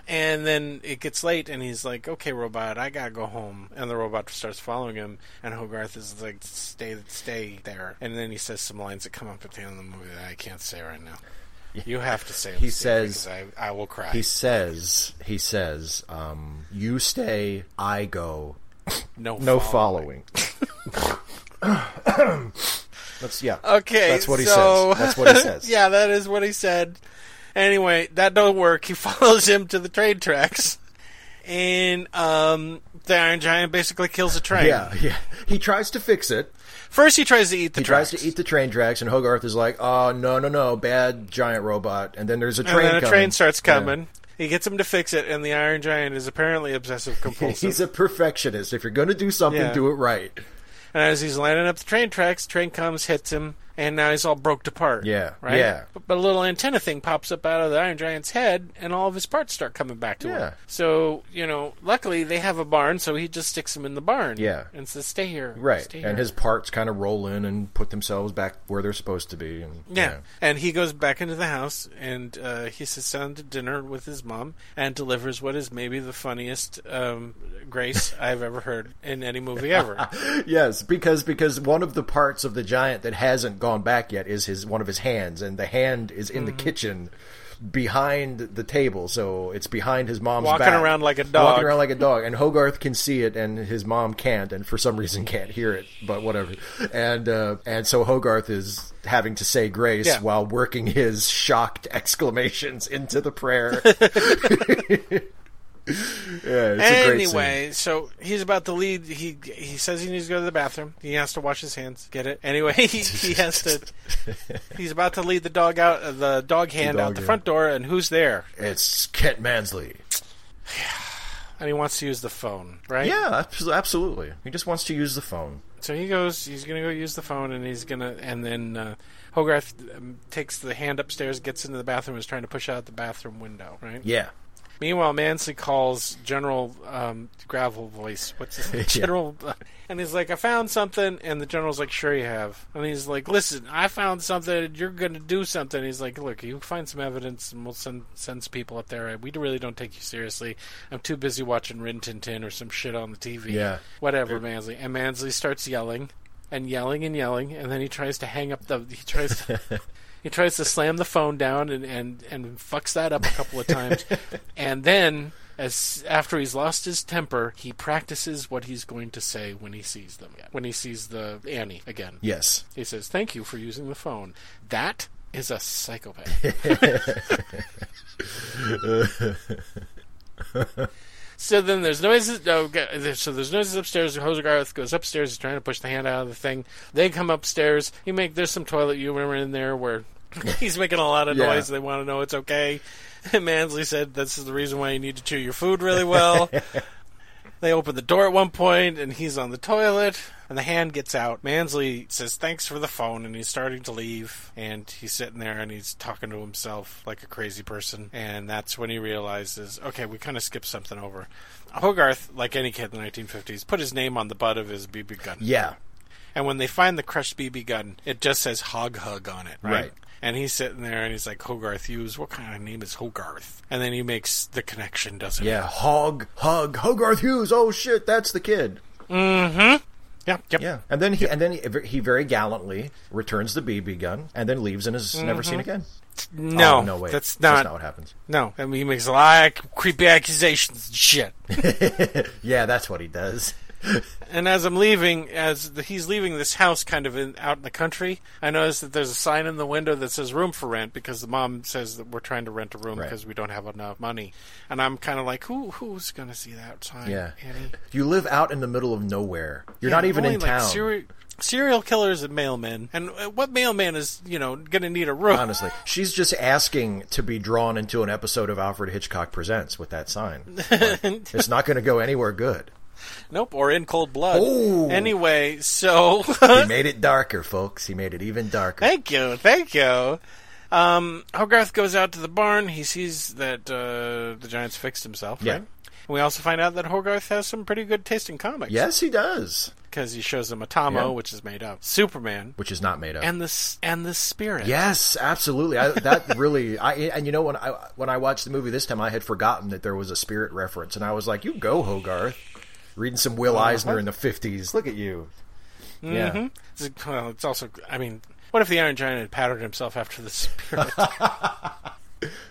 And then it gets late, and he's like, "Okay, robot, I gotta go home." And the robot starts following him, and Hogarth is like, "Stay, stay there." And then he says some lines that come up at the end of the movie that I can't say right now. You have to say. He says- I, "I will cry." He says, he says, um, you stay, I go, no, no following. following. That's, yeah. Okay, That's what he so- says. That's what he says. yeah, that is what he said. Anyway, that don't work. He follows him to the train tracks, and um, the Iron Giant basically kills the train. Yeah, yeah. He tries to fix it. First, he tries to eat the He tracks. tries to eat the train tracks, and Hogarth is like, "Oh no, no, no, bad giant robot!" And then there's a and train. then a coming. train starts Yeah. coming. He gets him to fix it, and the Iron Giant is apparently obsessive compulsive. He's a perfectionist. If you're going to do something, Yeah. do it right. and as he's lining up the train tracks, train comes, hits him, and now he's all broke apart. Yeah, right. yeah. But, but a little antenna thing pops up out of the Iron Giant's head, and all of his parts start coming back to Yeah. him. So you know, luckily they have a barn, so he just sticks him in the barn. Yeah. and says, "Stay here." Right, Stay and his parts kind of roll in and put themselves back where they're supposed to be. And, Yeah. And he goes back into the house and uh, he sits down to dinner with his mom and delivers what is maybe the funniest um, grace I've ever heard in any movie ever. Yes, because because one of the parts of the giant that hasn't gone back yet is his one of his hands, and the hand is in the Mm-hmm. kitchen behind the table, so it's behind his mom's Walking back. around like a dog. Walking around like a dog, and Hogarth can see it, and his mom can't, and for some reason can't hear it, but whatever. And uh, and so Hogarth is having to say grace Yeah. while working his shocked exclamations into the prayer. yeah, it's a great scene. Anyway, so he's about to lead. He he says he needs to go to the bathroom. He has to wash his hands. Get it? Anyway, he, he has to. He's about to lead the dog out, uh, the dog hand dog out the front door, and who's there? It's Kent Mansley. And he wants to use the phone, right? Yeah, absolutely. He just wants to use the phone. So he goes. He's gonna go use the phone, and he's gonna. And then uh, Hogarth um, takes the hand upstairs, gets into the bathroom, is trying to push out the bathroom window. Right. Yeah. Meanwhile, Mansley calls General um, Gravel Voice. What's his name? Yeah. General? And he's like, "I found something." And the general's like, "Sure you have." And he's like, "Listen, I found something. You're gonna do something." He's like, "Look, you find some evidence, and we'll send send some people up there. We really don't take you seriously. I'm too busy watching Rin Tin Tin or some shit on the TV. Yeah. whatever." Mansley and Mansley starts yelling and yelling and yelling, and then he tries to hang up the. He tries to. He tries to slam the phone down and, and, and fucks that up a couple of times. and then, as after he's lost his temper, he practices what he's going to say when he sees them. When he sees the Annie again. Yes. He says, Thank you for using the phone. That is a psychopath. So then there's noises. Oh, so there's noises upstairs. Hogarth goes upstairs. He's trying to push the hand out of the thing. They come upstairs. He make there's some toilet humor in there where he's making a lot of Yeah. noise. They want to know it's okay. And Mansley said this is the reason why you need to chew your food really well. They open the door at one point, and he's on the toilet, and the hand gets out. Mansley says, Thanks for the phone, and he's starting to leave. And he's sitting there and he's talking to himself like a crazy person. And that's when he realizes, okay, we kind of skipped something over. Hogarth, like any kid in the 1950s, put his name on the butt of his BB gun. Yeah. And when they find the crushed BB gun, it just says Hog Hug on it, right? Right. And he's sitting there and he's like, Hogarth Hughes, what kind of name is Hogarth? And then he makes the connection, doesn't he? Yeah. Hog, hug, Hogarth Hughes. Oh shit, that's the kid. Mm-hmm. Yeah, yep. Yeah. And then he and then he, he very gallantly returns the BB gun and then leaves and is never seen mm-hmm. again. No, Oh, no way. that's That's not. not what happens. No, I mean he makes a lot of creepy accusations and shit. Yeah, that's what he does. and as I'm leaving, as the, he's leaving this house, kind of in, out in the country, I notice that there's a sign in the window that says "room for rent" because the mom says that we're trying to rent a room Right. because we don't have enough money. And I'm kind of like, who who's gonna see that sign? Yeah. Annie? You live out in the middle of nowhere. You're Yeah, not even in like, town. Serial, serial killers and mailmen, and uh, what mailman is you know gonna need a room? Honestly, she's just asking to be drawn into an episode of Alfred Hitchcock Presents with that sign. Like, it's not going to go anywhere good. Nope, or in cold blood. Oh. Anyway, so He made it darker, folks. He made it even darker. Thank you, thank you. Um, Hogarth goes out to the barn. He sees that uh, the giant's fixed himself, Yeah. right? We also find out that Hogarth has some pretty good taste in comics. Yes, he does. because he shows them Atomo, Yeah. which is made up, Superman, Which is not made up. and the and the Spirit. Yes, absolutely. I, that really, I and you know when I when I watched the movie this time, I had forgotten that there was a spirit reference, and I was like, "You go, Hogarth." Reading some Will Eisner in the fifties. Look at you. Yeah. It's, well, it's also. I mean, what if the Iron Giant had patterned himself after the Spirit?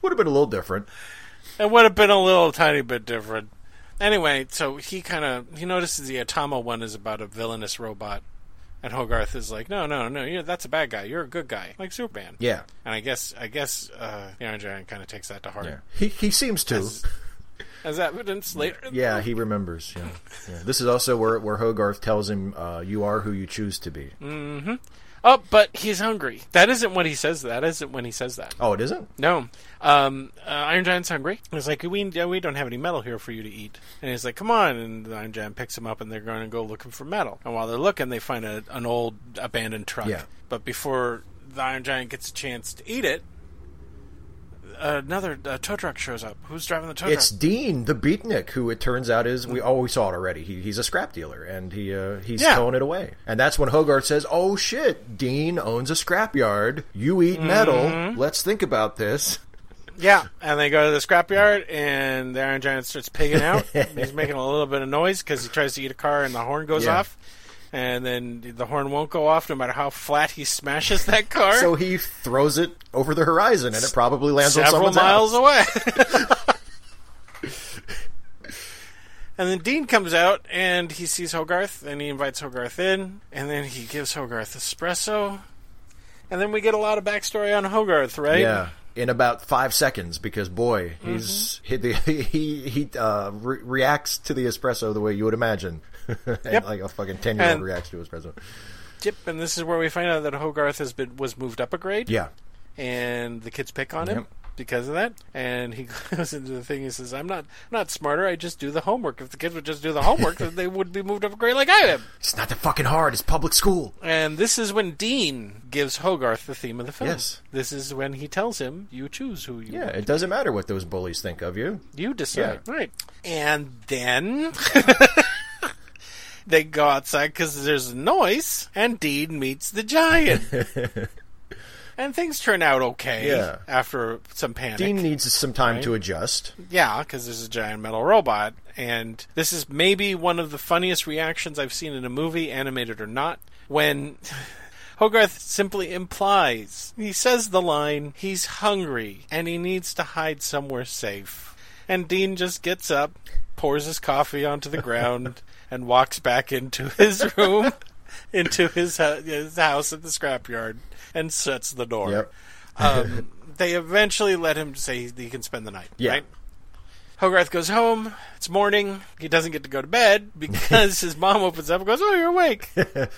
Would have been a little different. it would have been a little tiny bit different. Anyway, so he kind of he notices the Atomo one is about a villainous robot, and Hogarth is like, "No, no, no, you're, that's a bad guy. You're a good guy, like Superman." Yeah. And I guess I guess uh, the Iron Giant kind of takes that to heart. Yeah. He he seems to. As, as evidence later. Yeah, he remembers. Yeah. yeah. This is also where where Hogarth tells him, uh, "You are who you choose to be." Oh, but he's hungry. That isn't what he says. That isn't when he says that. Oh, it isn't. No, um, uh, Iron Giant's hungry. He's like, we we don't have any metal here for you to eat. And he's like, come on. And the Iron Giant picks him up, and they're going to go looking for metal. And while they're looking, they find a, an old abandoned truck. Yeah. But before the Iron Giant gets a chance to eat it, another uh, tow truck shows up. Who's driving the tow It's truck? It's Dean, the beatnik, who it turns out is we oh we saw it already. He, he's a scrap dealer, and he uh, he's Yeah. towing it away. And that's when Hogarth says, "Oh shit, Dean owns a scrapyard. You eat metal. Mm-hmm. Let's think about this." Yeah, and they go to the scrapyard, and the Iron Giant starts pigging out. He's making a little bit of noise because he tries to eat a car, and the horn goes Yeah. off. And then the horn won't go off no matter how flat he smashes that car. So he throws it over the horizon, and it probably lands on several someone's miles house. away. and then Dean comes out and he sees Hogarth and he invites Hogarth in and then he gives Hogarth espresso. And then we get a lot of backstory on Hogarth, right? Yeah, in about five seconds, because boy, Mm-hmm. he he he uh, re- reacts to the espresso the way you would imagine, Yep. like a fucking ten year old reacts to espresso. Yep, and this is where we find out that Hogarth has been was moved up a grade. Yeah, And the kids pick on him because of that. And he goes into the thing he says, I'm not I'm not smarter, I just do the homework. If the kids would just do the homework, then they would be moved up a grade like I am. it's not that fucking hard. It's public school. And this is when Dean gives Hogarth the theme of the film. Yes. This is when he tells him, "You choose who you Yeah, it doesn't matter what those bullies think of you. You decide." Yeah. Right. And then they go outside because there's a noise, and Dean meets the giant. and things turn out okay. Yeah. After some panic. Dean needs some time Right. to adjust. Yeah, because there's a giant metal robot, and this is maybe one of the funniest reactions I've seen in a movie, animated or not, when Hogarth simply implies he says the line, "He's hungry and he needs to hide somewhere safe," and Dean just gets up, pours his coffee onto the ground, and walks back into his room, into his, his house at the scrapyard, and shuts the door Yep. um, they eventually let him say he can spend the night. Yeah. Right? Hogarth goes home. It's morning. He doesn't get to go to bed because his mom opens up and goes, "Oh, you're awake."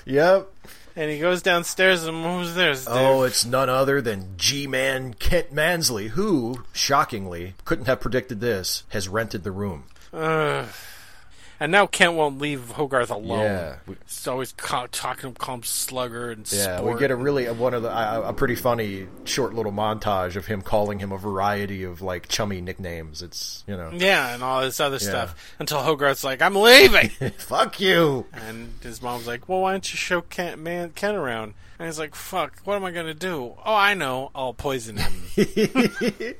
Yep. and he goes downstairs and who's there? Oh, it's none other than G-Man Kent Mansley, who, shockingly, couldn't have predicted this, has rented the room. Ugh. And now Kent won't leave Hogarth alone. Yeah. He's always ca- talking to him, call him slugger and Yeah, sport. we get a really a, one of the a, a pretty funny short little montage of him calling him a variety of like chummy nicknames. It's you know, yeah, and all this other stuff until Hogarth's like, "I'm leaving." fuck you. And his mom's like, "Well, why don't you show Ken, man, Ken around?" And he's like, "Fuck, what am I gonna do? Oh, I know, I'll poison him."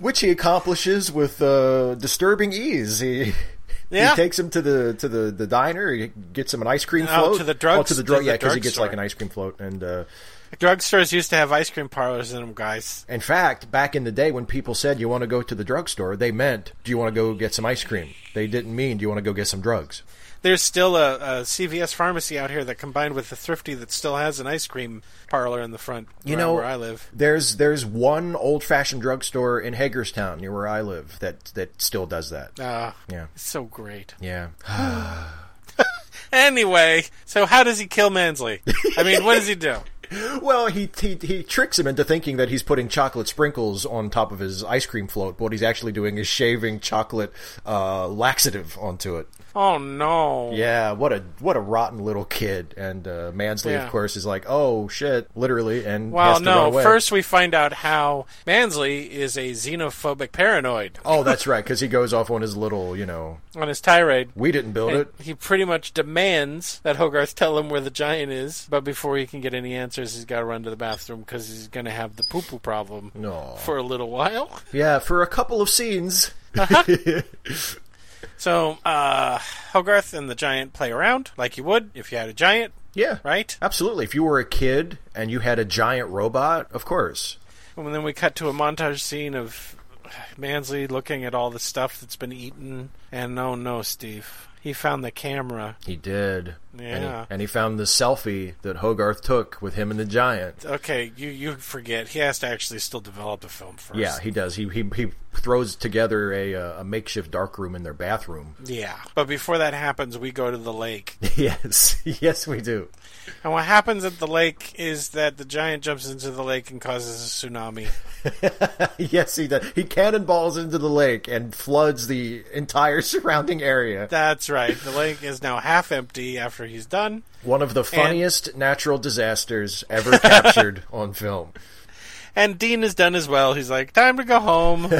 Which he accomplishes with uh, disturbing ease. He. Yeah. He takes him to the to the, the diner. He gets him an ice cream float. Oh, float. to the drugs- Oh, to the drug. the Yeah, because he gets like an ice cream float. And uh, Drugstores used to have ice cream parlors in them, guys. in fact, back in the day when people said you want to go to the drugstore, they meant do you want to go get some ice cream. They didn't mean do you want to go get some drugs. There's still a, a CVS pharmacy out here that combined with the Thrifty that still has an ice cream parlor in the front. You know, where I live. There's there's one old fashioned drugstore in Hagerstown near where I live that that still does that. Uh, Yeah. it's so great. Yeah. Anyway, so how does he kill Mansley? I mean, what does he do? Well, he, he he tricks him into thinking that he's putting chocolate sprinkles on top of his ice cream float, but what he's actually doing is shaving chocolate uh, laxative onto it. Oh no. Yeah, what a what a rotten little kid. And uh, Mansley, Yeah. of course, is like, "Oh shit," literally, and Well, has to run no. First, we find out how Mansley is a xenophobic paranoid oh, that's right, because he goes off on his little, you know, on his tirade. we didn't build And it. he pretty much demands that Hogarth tell him where the giant is, but before he can get any answers, he's got to run to the bathroom because he's going to have the poo poo problem No. for a little while. Yeah, for a couple of scenes. So, uh, Hogarth and the giant play around like you would if you had a giant, Yeah, right? Absolutely. If you were a kid and you had a giant robot, of course. And then we cut to a montage scene of Mansley looking at all the stuff that's been eaten. And oh no, Steve. He found the camera. He did. And he, Yeah. and he found the selfie that Hogarth took with him and the giant. Okay, you, you forget. He has to actually still develop the film first. Yeah, he does. He he, he throws together a a makeshift dark room in their bathroom. Yeah. But before that happens, we go to the lake. yes, yes, we do. And what happens at the lake is that the giant jumps into the lake and causes a tsunami. yes, he does. He cannonballs into the lake and floods the entire surrounding area. That's right. The lake is now half empty after he's done. One of the funniest natural disasters ever captured on film. And Dean is done as well. He's like, time to go home.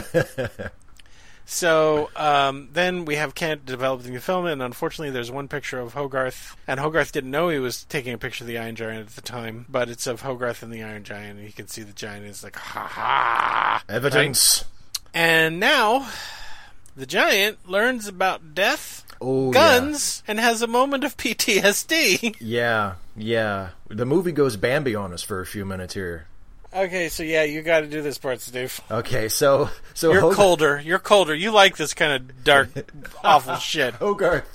so um, then we have Kent developing the film, and unfortunately, there's one picture of Hogarth. And Hogarth didn't know he was taking a picture of the Iron Giant at the time, but it's of Hogarth and the Iron Giant. And you can see the giant is like, ha ha. Evidence. And now the giant learns about death, Oh, guns, and has a moment of PTSD. Yeah, yeah. The movie goes Bambi on us for a few minutes here. Okay, so yeah, you got to do this part, Steve. Okay, so so You're Hogarth- colder. You're colder. You like this kind of dark, awful shit. Hogarth.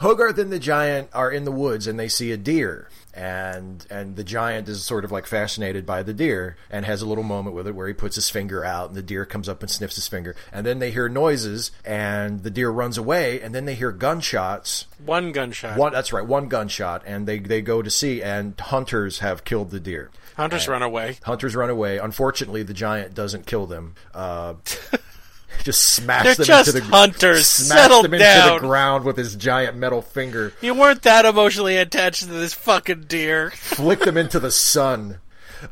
Hogarth and the giant are in the woods and they see a deer. And and the giant is sort of like fascinated by the deer and has a little moment with it where he puts his finger out and the deer comes up and sniffs his finger. And then they hear noises and the deer runs away and then they hear gunshots. One gunshot. One that's right, one gunshot and they they go to see and hunters have killed the deer. Hunters run away. Hunters run away. Unfortunately, the giant doesn't kill them. Uh, just smash They're them just into the hunters. Smash Settle them into the ground with his giant metal finger. You weren't that emotionally attached to this fucking deer. Flick them into the sun.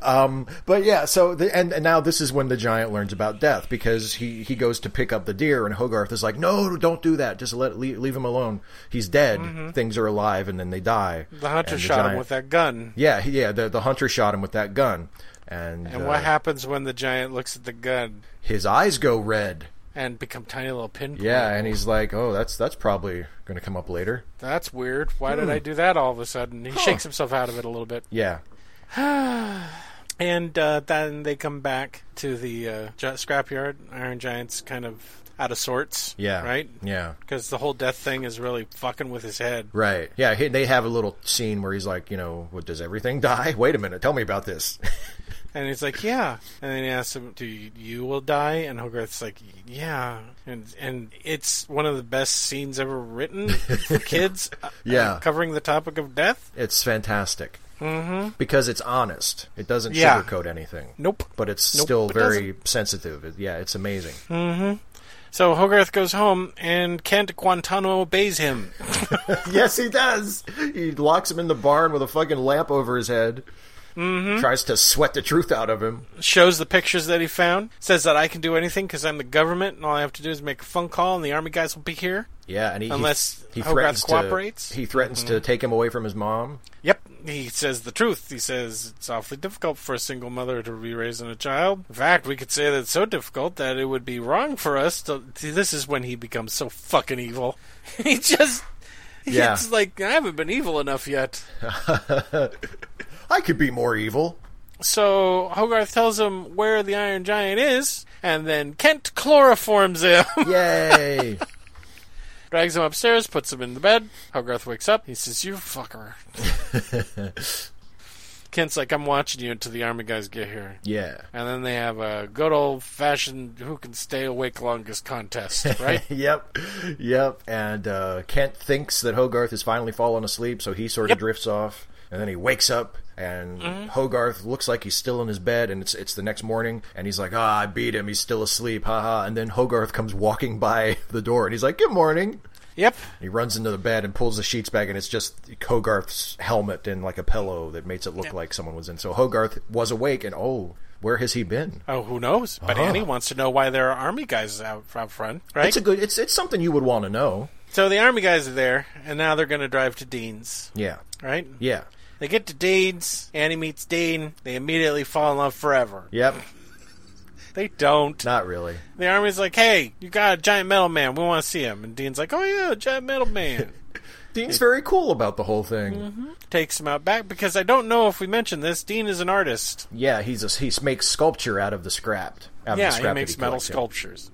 Um, but yeah, so the, and, and now this is when the giant learns about death because he, he goes to pick up the deer and Hogarth is like, no, don't do that. Just let leave, leave him alone. He's dead. Things are alive and then they die. Mm-hmm. The hunter And shot him with that gun. Yeah, yeah. The the hunter shot him with that gun, and And uh, what happens when the giant looks at the gun his eyes go red. and become tiny little pinpoints? Yeah, and he's like, "Oh, that's that's probably going to come up later." That's weird. Why Hmm. did I do that all of a sudden? He shakes himself out of it a little bit. Yeah, And uh, then they come back to the uh, scrapyard. Iron Giant's kind of out of sorts. yeah, Right? Yeah, Because the whole death thing is really fucking with his head. right. Yeah, he, they have a little scene where he's like, you know, what does everything die? Wait a minute, tell me about this. And he's like, yeah. And then he asks him, do you, you will die? And Hogarth's like, yeah. And and it's one of the best scenes ever written for kids. uh, Yeah. covering the topic of death. it's fantastic mm-hmm. because it's honest. It doesn't Yeah. sugarcoat anything. Nope. But it's Nope, still it very sensitive. It- yeah, it's amazing. So Hogarth goes home, and Kent Guantano obeys him. yes, he does. He locks him in the barn with a fucking lamp over his head. Mm-hmm. Tries to sweat the truth out of him. shows the pictures that he found, says that I can do anything because I'm the government, and all I have to do is make a phone call, and the army guys will be here. Yeah, and he Unless he, he Hogarth cooperates. To, he threatens to take him away from his mom. Yep, he says the truth. He says it's awfully difficult for a single mother to be raising a child. In fact, we could say that it's so difficult that it would be wrong for us to. See, this is when he becomes so fucking evil. he just. Yeah. It's like, I haven't been evil enough yet. I could be more evil. So Hogarth tells him where the Iron Giant is, and then Kent chloroforms him. Yay! Drags him upstairs, puts him in the bed. Hogarth wakes up. He says, You fucker. Kent's like, I'm watching you until the army guys get here. yeah. And then they have a good old fashioned who can stay awake longest contest, right? Yep. Yep. And uh, Kent thinks that Hogarth has finally fallen asleep, so he sort of Yep. drifts off. And then he wakes up, and Hogarth looks like he's still in his bed, and it's it's the next morning, and he's like, "Ah, I beat him. He's still asleep, haha." And then Hogarth comes walking by the door, and he's like, "Good morning." Yep. He runs into the bed and pulls the sheets back, and it's just Hogarth's helmet and like a pillow that makes it look like someone was in. So Hogarth was awake, and oh, where has he been? Oh, who knows? But Uh-huh. Annie wants to know why there are army guys out, out front, right? It's a good. It's it's something you would want to know. so the army guys are there, and now they're going to drive to Dean's, Yeah, right? yeah, They get to Dean's. Annie meets Dean. They immediately fall in love forever. yep. They don't. Not really. The army's like, "Hey, you got a giant metal man. We want to see him." And Dean's like, "Oh yeah, giant metal man." Dean's very cool about the whole thing. Mm-hmm. Takes him out back because I don't know if we mentioned this. Dean is an artist. Yeah, he's a, he makes sculpture out of the scrapped. Out of the yeah, scrap he makes metal collects, sculptures.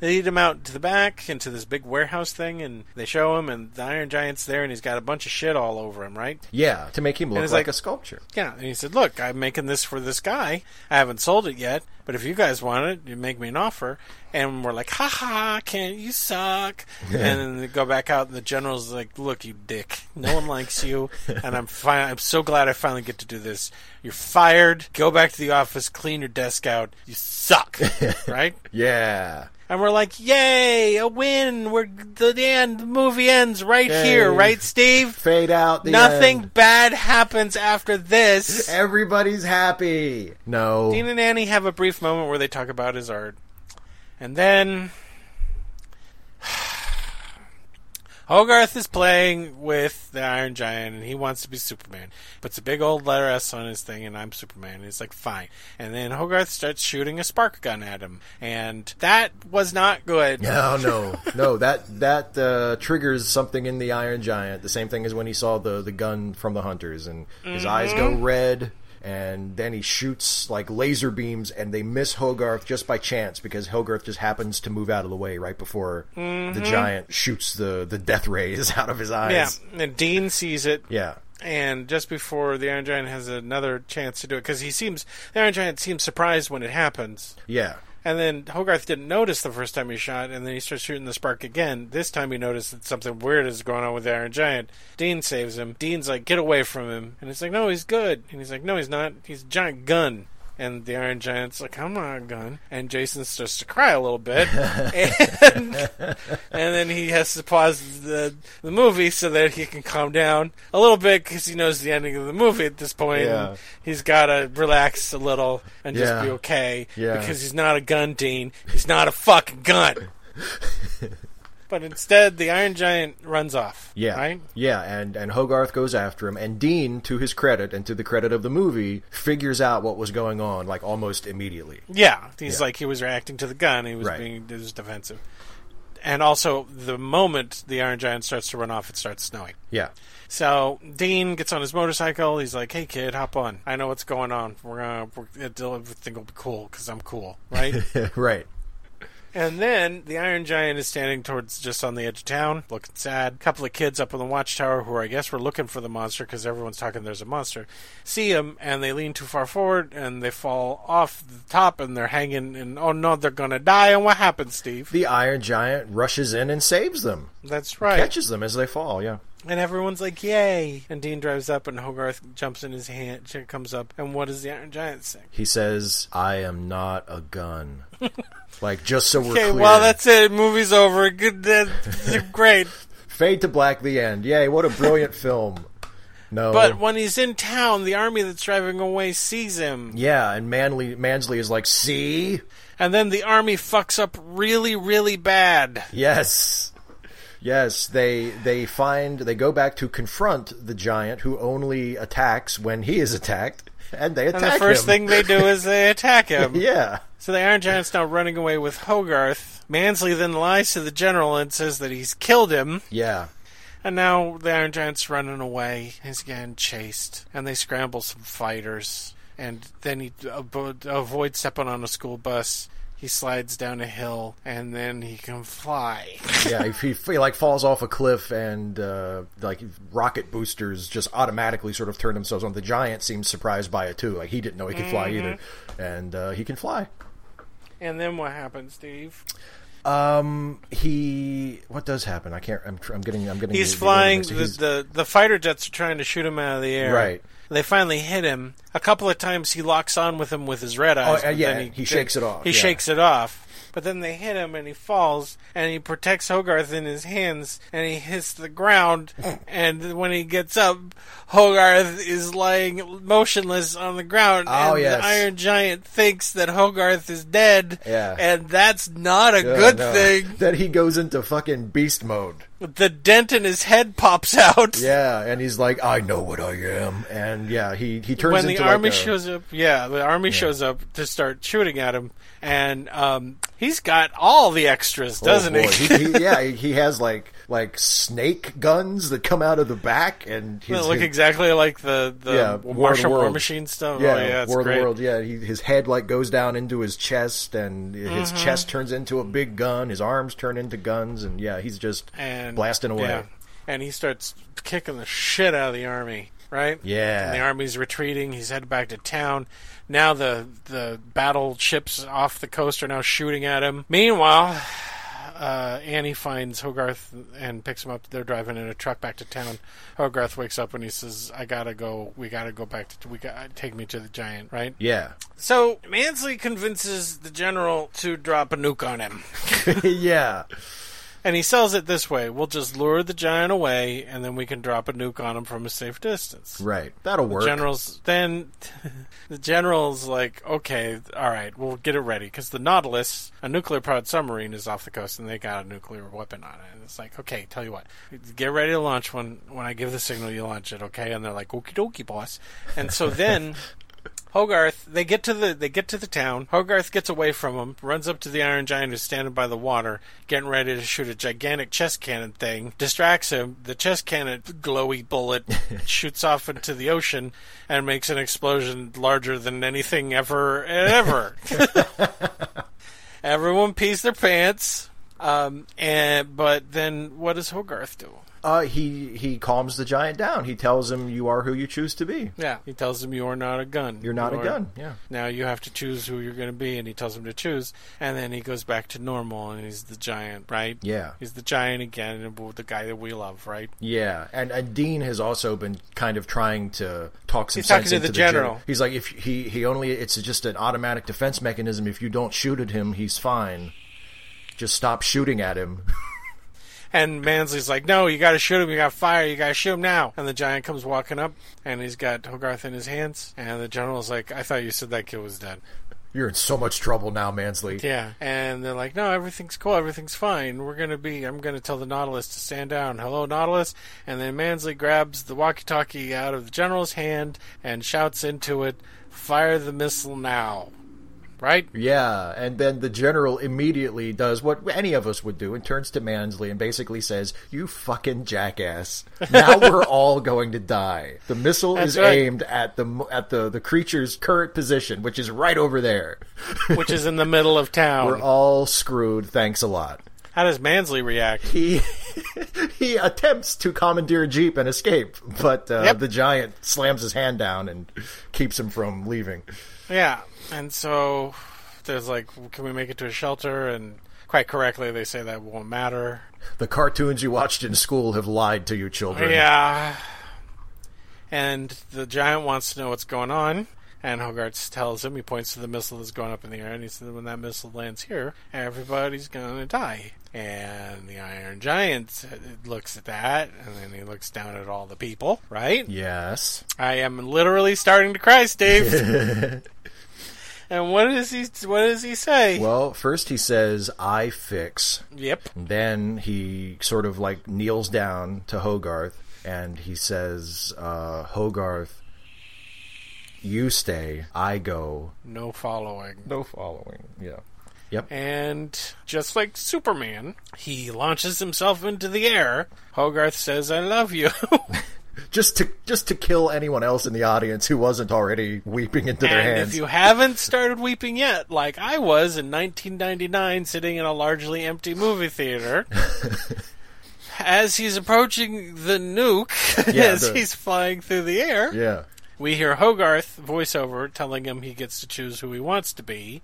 They lead him out to the back into this big warehouse thing, and they show him, and the Iron Giant's there, and he's got a bunch of shit all over him, right? Yeah, to make him look like, like- a sculpture. Yeah, and he said, "Look, I'm making this for this guy. I haven't sold it yet, but if you guys want it, you make me an offer." And we're like, "Ha ha! Kent you suck?" and then they go back out, and the general's like, "Look, you dick. No one likes you, and I'm fine. I'm so glad I finally get to do this. You're fired. Go back to the office. Clean your desk out. You suck, right?" Yeah. And we're like, "Yay, a win! We're the end. The movie ends right here, right, Steve?" Fade out. Nothing end. bad happens after this. Everybody's happy. No. Dean and Annie have a brief moment where they talk about his art. And then. Hogarth is playing with the Iron Giant and he wants to be Superman. Puts a big old letter S on his thing and I'm Superman. And he's like, fine. And then Hogarth starts shooting a spark gun at him. And that was not good. No, no, no. That that uh, triggers something in the Iron Giant. The same thing as when he saw the the gun from the hunters, and his eyes go Mm-hmm. red. And then he shoots like laser beams, and they miss Hogarth just by chance because Hogarth just happens to move out of the way right before the giant shoots the the death rays out of his Mm-hmm. Yeah. eyes. And Dean sees it. Yeah. and just before the Iron Giant has another chance to do it, because he seems the Iron Giant seems surprised when it happens, Yeah. And then Hogarth didn't notice the first time he shot, and then he starts shooting the spark again. This time he noticed that something weird is going on with the Iron Giant. Dean saves him. Dean's like, "Get away from him!" And he's like, "No, he's good." And he's like, "No, he's not. He's a giant gun." And the Iron Giant's like, I'm not a gun. And Jason starts to cry a little bit. and, and then he has to pause the, the movie so that he can calm down a little bit because he knows the ending of the movie at this point. Yeah. And he's got to relax a little and just Yeah. be okay. Yeah. Because he's not a gun, Dean. He's not a fucking gun. but instead, the Iron Giant runs off. Yeah. Right? Yeah, and, and Hogarth goes after him, and Dean, to his credit and to the credit of the movie, figures out what was going on like almost immediately. Yeah, he's Yeah. like he was reacting to the gun. He was Right. being he was defensive, and also the moment the Iron Giant starts to run off, it starts snowing. Yeah. So Dean gets on his motorcycle. He's like, "Hey kid, hop on. I know what's going on. We're gonna we're, everything will be cool because I'm cool, right?" right. And then the Iron Giant is standing towards just on the edge of town, looking sad. A couple of kids up on the watchtower who I guess were looking for the monster because everyone's talking there's a monster. See him and they lean too far forward and they fall off the top and they're hanging and oh no, they're gonna die. And what happens, Steve? The Iron Giant rushes in and saves them, That's right. catches them as they fall. Yeah. And everyone's like, "Yay!" And Dean drives up and Hogarth jumps in his hand, comes up, and what does the Iron Giant say? He says, "I am not a gun." like just so we're Okay, clear. well that's it. Movie's over. Good, great. Fade to black. The end. Yay! What a brilliant film. No. But when he's in town, the army that's driving away sees him. yeah, and Manly Mansley is like, "See, And then the army fucks up really, really bad. yes." Yes, they they find they go back to confront the giant who only attacks when he is attacked, and they attack And the first him. thing they do is they attack him. yeah, So the Iron Giant's now running away with Hogarth. Mansley then lies to the general and says that he's killed him. yeah, And now the Iron Giant's running away. He's getting chased. And they scramble some fighters. And then he avoids stepping on a school bus. He slides down a hill. And then he can fly. yeah. If he, he like falls off a cliff and uh, like rocket boosters just automatically sort of turn themselves on. The giant seems surprised by it too. Like he didn't know he could fly either, Mm-hmm. and uh, he can fly. and then what happens, Steve? Um, he what does happen? I can't. I'm, I'm getting. I'm getting. He's the- flying. The. He's- the the fighter jets are trying to shoot him out of the air. Right. They finally hit him. A couple of times he locks on with him with his red eyes. Oh, uh, yeah, then he shakes it off, He yeah. shakes it off. But then they hit him and he falls and he protects Hogarth in his hands and he hits the ground. and when he gets up, Hogarth is lying motionless on the ground. Oh, and yes. the Iron Giant thinks that Hogarth is dead. Yeah. And that's not a Yeah, good no. thing. That he goes into fucking beast mode. The dent in his head pops out. Yeah, and he's like, I know what I am. And yeah, he, he turns when the army like a, shows up, yeah, the army shows up to start shooting at him, and um, he's got all the extras, Oh, doesn't he? he, he- yeah, he has like like snake guns that come out of the back, and he's look exactly like the the Yeah, War Martial War. Machine stuff. Yeah, oh, yeah, it's War of the great. World. Yeah, he, his head like goes down into his chest, and his Mm-hmm. chest turns into a big gun. His arms turn into guns, and yeah, he's just and blasting away. yeah. and he starts kicking the shit out of the army. Right? Yeah. And the army's retreating. He's headed back to town. Now the the battleships off the coast are now shooting at him. Meanwhile, uh, Annie finds Hogarth and picks him up. They're driving in a truck back to town. Hogarth wakes up and he says, "I gotta go. We gotta go back to. We got take me to the giant." Right. Yeah, So Mansley convinces the general to drop a nuke on him. yeah, And he sells it this way: we'll just lure the giant away, and then we can drop a nuke on him from a safe distance. right. That'll work. Generals then the general's like, okay, all right, we'll get it ready because the Nautilus, a nuclear powered submarine, is off the coast and they got a nuclear weapon on it. And it's like, okay, tell you what, get ready to launch when when I give the signal, you launch it, okay? And they're like, okie dokie, boss. And so then. Hogarth, they get to the they get to the town. Hogarth gets away from him, runs up to the Iron Giant who's standing by the water, getting ready to shoot a gigantic chest cannon thing. Distracts him. The chest cannon glowy bullet shoots off into the ocean and makes an explosion larger than anything ever ever. Everyone pees their pants. Um, and but then what does Hogarth do? Uh, he he calms the giant down. He tells him, "You are who you choose to be. Yeah, he tells him you are not a gun. You're not You a are- gun." Yeah. Now you have to choose who you're going to be, and he tells him to choose, and then he goes back to normal, and he's the giant, right? Yeah. he's the giant again, and the guy that we love, right? Yeah, and, and Dean has also been kind of trying to talk some He's talking sense to into the gen- general. He's like, if he he only it's just an automatic defense mechanism. If you don't shoot at him, he's fine. Just stop shooting at him. And Mansley's like, "No, you got to shoot him. You got to fire. You got to shoot him now." And the giant comes walking up, and he's got Hogarth in his hands, and the general's like, "I thought you said that kid was dead." You're in so much trouble now, Mansley. Yeah, and they're like, "No, everything's cool. Everything's fine. We're gonna be. I'm gonna tell the Nautilus to stand down. Hello, Nautilus." And then Mansley grabs the walkie-talkie out of the general's hand and shouts into it, "Fire the missile now!" Right? Yeah, and then the general immediately does what any of us would do and turns to Mansley and basically says, "You fucking jackass! Now we're all going to die. The missile That's is right. aimed at the at the the creature's current position, which is right over there. Which is in the middle of town. We're all screwed. Thanks a lot." How does Mansley react? He he attempts to commandeer a jeep and escape, but uh, Yep. the giant slams his hand down and keeps him from leaving. Yeah, and so there's like, can we make it to a shelter? And quite correctly, they say that won't matter. The cartoons you watched in school have lied to you, children. Yeah. And the giant wants to know what's going on. And Hogarth tells him, he points to the missile that's going up in the air, and he says, when that missile lands here, everybody's going to die. And the Iron Giant looks at that, and then he looks down at all the people, right? Yes. I am literally starting to cry, Steve. and what does he, what does he say? Well, first he says, I fix. yep. Then he sort of like kneels down to Hogarth and he says, uh, Hogarth, you stay, I go. No following. No following. Yeah. Yep. And just like Superman, he launches himself into the air. Hogarth says, I love you. Just to just to kill anyone else in the audience who wasn't already weeping into their hands. if you haven't started weeping yet, like I was in 1999 sitting in a largely empty movie theater, as he's approaching the nuke, Yeah, as the- he's flying through the air, yeah. we hear Hogarth voiceover telling him he gets to choose who he wants to be.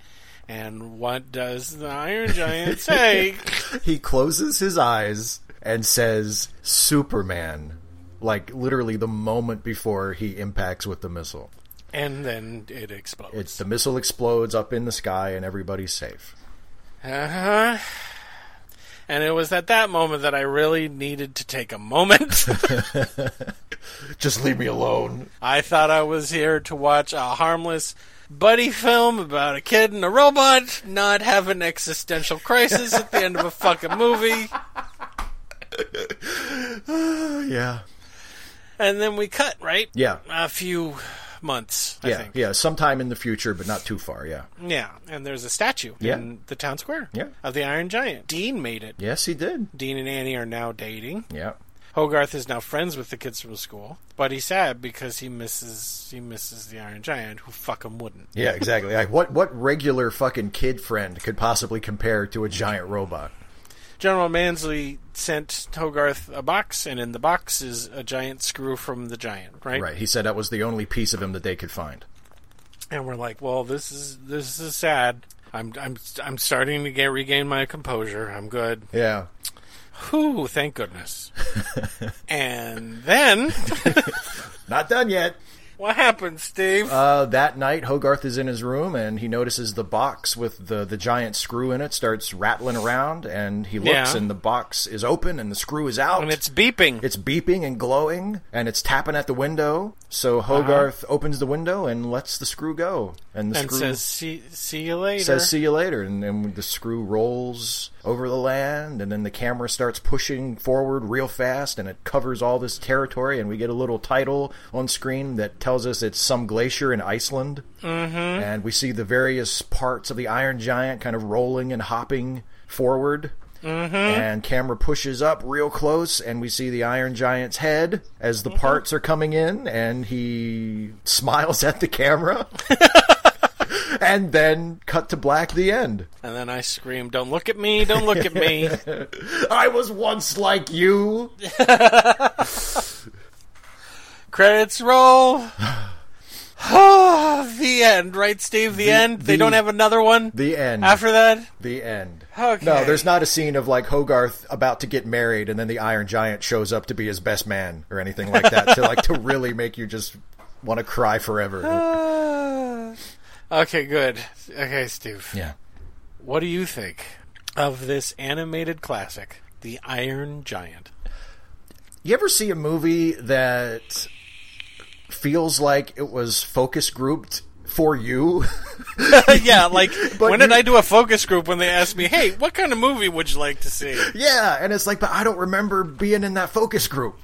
And what does the Iron Giant say? He closes his eyes and says, Superman. Like literally the moment before he impacts with the missile. and then it explodes. It's the missile explodes up in the sky and everybody's safe. Uh huh. And it was at that moment that I really needed to take a moment. Just leave me alone. I thought I was here to watch a harmless buddy film about a kid and a robot not have an existential crisis at the end of a fucking movie. Yeah. And then we cut, right? Yeah. A few months, I Yeah. think. Yeah. Sometime in the future, but not too far. Yeah. Yeah, and there's a statue Yeah. in the town square Yeah. of the Iron Giant. Dean made it. Yes, he did. Dean and Annie are now dating. Yeah. Hogarth is now friends with the kids from school, but he's sad because he misses he misses the Iron Giant, who fuck him wouldn't. Yeah. Exactly. Like what? What regular fucking kid friend could possibly compare to a giant robot? General Mansley sent Hogarth a box, and in the box is a giant screw from the giant, right? Right. He said that was the only piece of him that they could find. And we're like, well, this is this is sad. I'm I'm I'm starting to get regain my composure. I'm good. Yeah. Whew, thank goodness. and then Not done yet. What happened, Steve? Uh, that night, Hogarth is in his room and he notices the box with the, the giant screw in it starts rattling around, and he looks Yeah. and the box is open and the screw is out. and it's beeping. It's beeping and glowing, and it's tapping at the window. So Hogarth opens the window and lets the screw go, and the Uh-huh. and screw says, "See, see you later." says "See you later," and then the screw rolls over the land, and then the camera starts pushing forward real fast, and it covers all this territory, and we get a little title on screen that tells us it's some glacier in Iceland, mm-hmm. and we see the various parts of the Iron Giant kind of rolling and hopping forward. Mm-hmm. And camera pushes up real close, and we see the Iron Giant's head as Mm-hmm. the parts are coming in, and he smiles at the camera. and then cut to black. The end. and then I scream, "Don't look at me! Don't look at me!" I was once like you. Credits roll. Oh the end, right, Steve? The, end. They don't have another one The end. after that. the end. Okay. No, there's not a scene of like Hogarth about to get married, and then the Iron Giant shows up to be his best man or anything like that to like to really make you just want to cry forever. okay, good. Okay, Steve. yeah. What do you think of this animated classic, The Iron Giant? You ever see a movie that feels like it was focus grouped for you? yeah, like But when did I do a focus group when they asked me, "Hey, what kind of movie would you like to see?" yeah, and it's like, but I don't remember being in that focus group.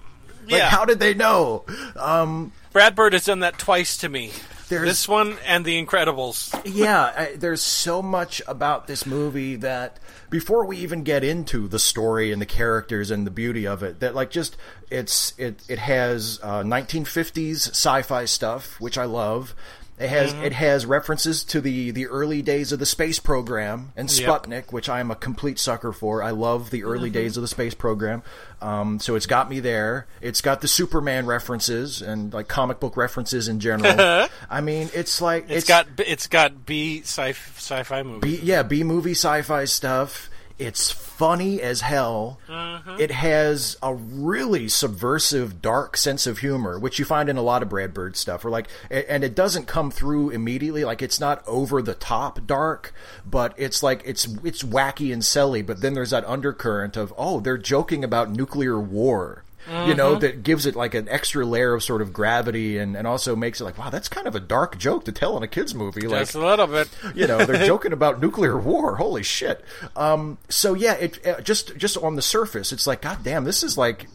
Like, Yeah. how did they know? Um, Brad Bird has done that twice to me. There's- This one and The Incredibles. yeah, I, there's so much about this movie that before we even get into the story and the characters and the beauty of it, that like just it's it it has uh, 1950s sci-fi stuff, which I love. It has Mm-hmm. it has references to the the early days of the space program and Yep. Sputnik, which I am a complete sucker for. I love the early Mm-hmm. days of the space program. Um, so it's got me there. It's got the Superman references and like comic book references in general. I mean, it's like it's got it's got B sci sci-fi movie. B, yeah, B movie sci-fi stuff. It's funny as hell. Uh-huh. It has a really subversive, dark sense of humor, which you find in a lot of Brad Bird stuff. Or like, and it doesn't come through immediately. Like, it's not over the top dark, but it's like it's it's wacky and silly. But then there's that undercurrent of oh, they're joking about nuclear war. You know, that gives it like an extra layer of sort of gravity and, and also makes it like, wow, that's kind of a dark joke to tell in a kid's movie. Like, Just a little bit. you know they're joking about nuclear war. Holy shit. Um so yeah it uh, just just on the surface it's like god damn this is like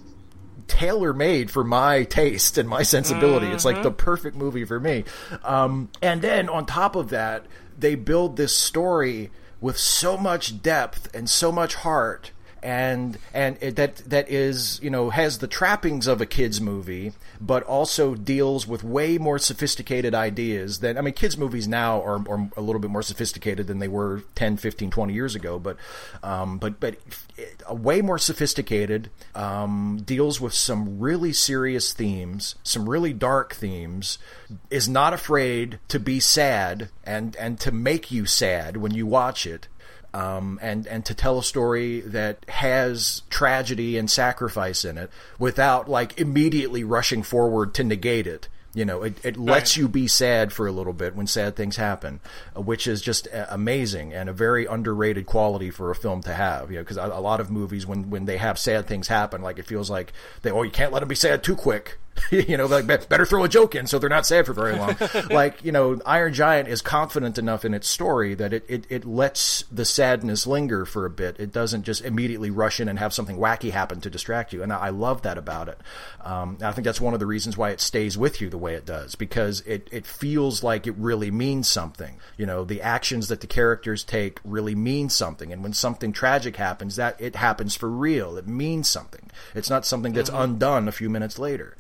tailor made for my taste and my sensibility. It's like the perfect movie for me. Um and then on top of that they build this story with so much depth and so much heart and and it, that that is you know has the trappings of a kids movie but also deals with way more sophisticated ideas than I mean kids movies now are, are a little bit more sophisticated than they were 10 15 20 years ago but um, but but uh, way more sophisticated um, deals with some really serious themes some really dark themes is not afraid to be sad and and to make you sad when you watch it um, and and to tell a story that has tragedy and sacrifice in it without like immediately rushing forward to negate it. You know, it, it lets you be sad for a little bit when sad things happen, uh, which is just uh, amazing and a very underrated quality for a film to have. You know, because a, a lot of movies when when they have sad things happen, like it feels like they oh you can't let them be sad too quick. you know, like better throw a joke in so they're not sad for very long. like you know, Iron Giant is confident enough in its story that it, it it lets the sadness linger for a bit. It doesn't just immediately rush in and have something wacky happen to distract you, and I, I love that about it. Um, I think that's one of the reasons why it stays with you the way it does because it it feels like it really means something. You know, the actions that the characters take really mean something, and when something tragic happens, that it happens for real. It means something. It's not something that's undone a few minutes later.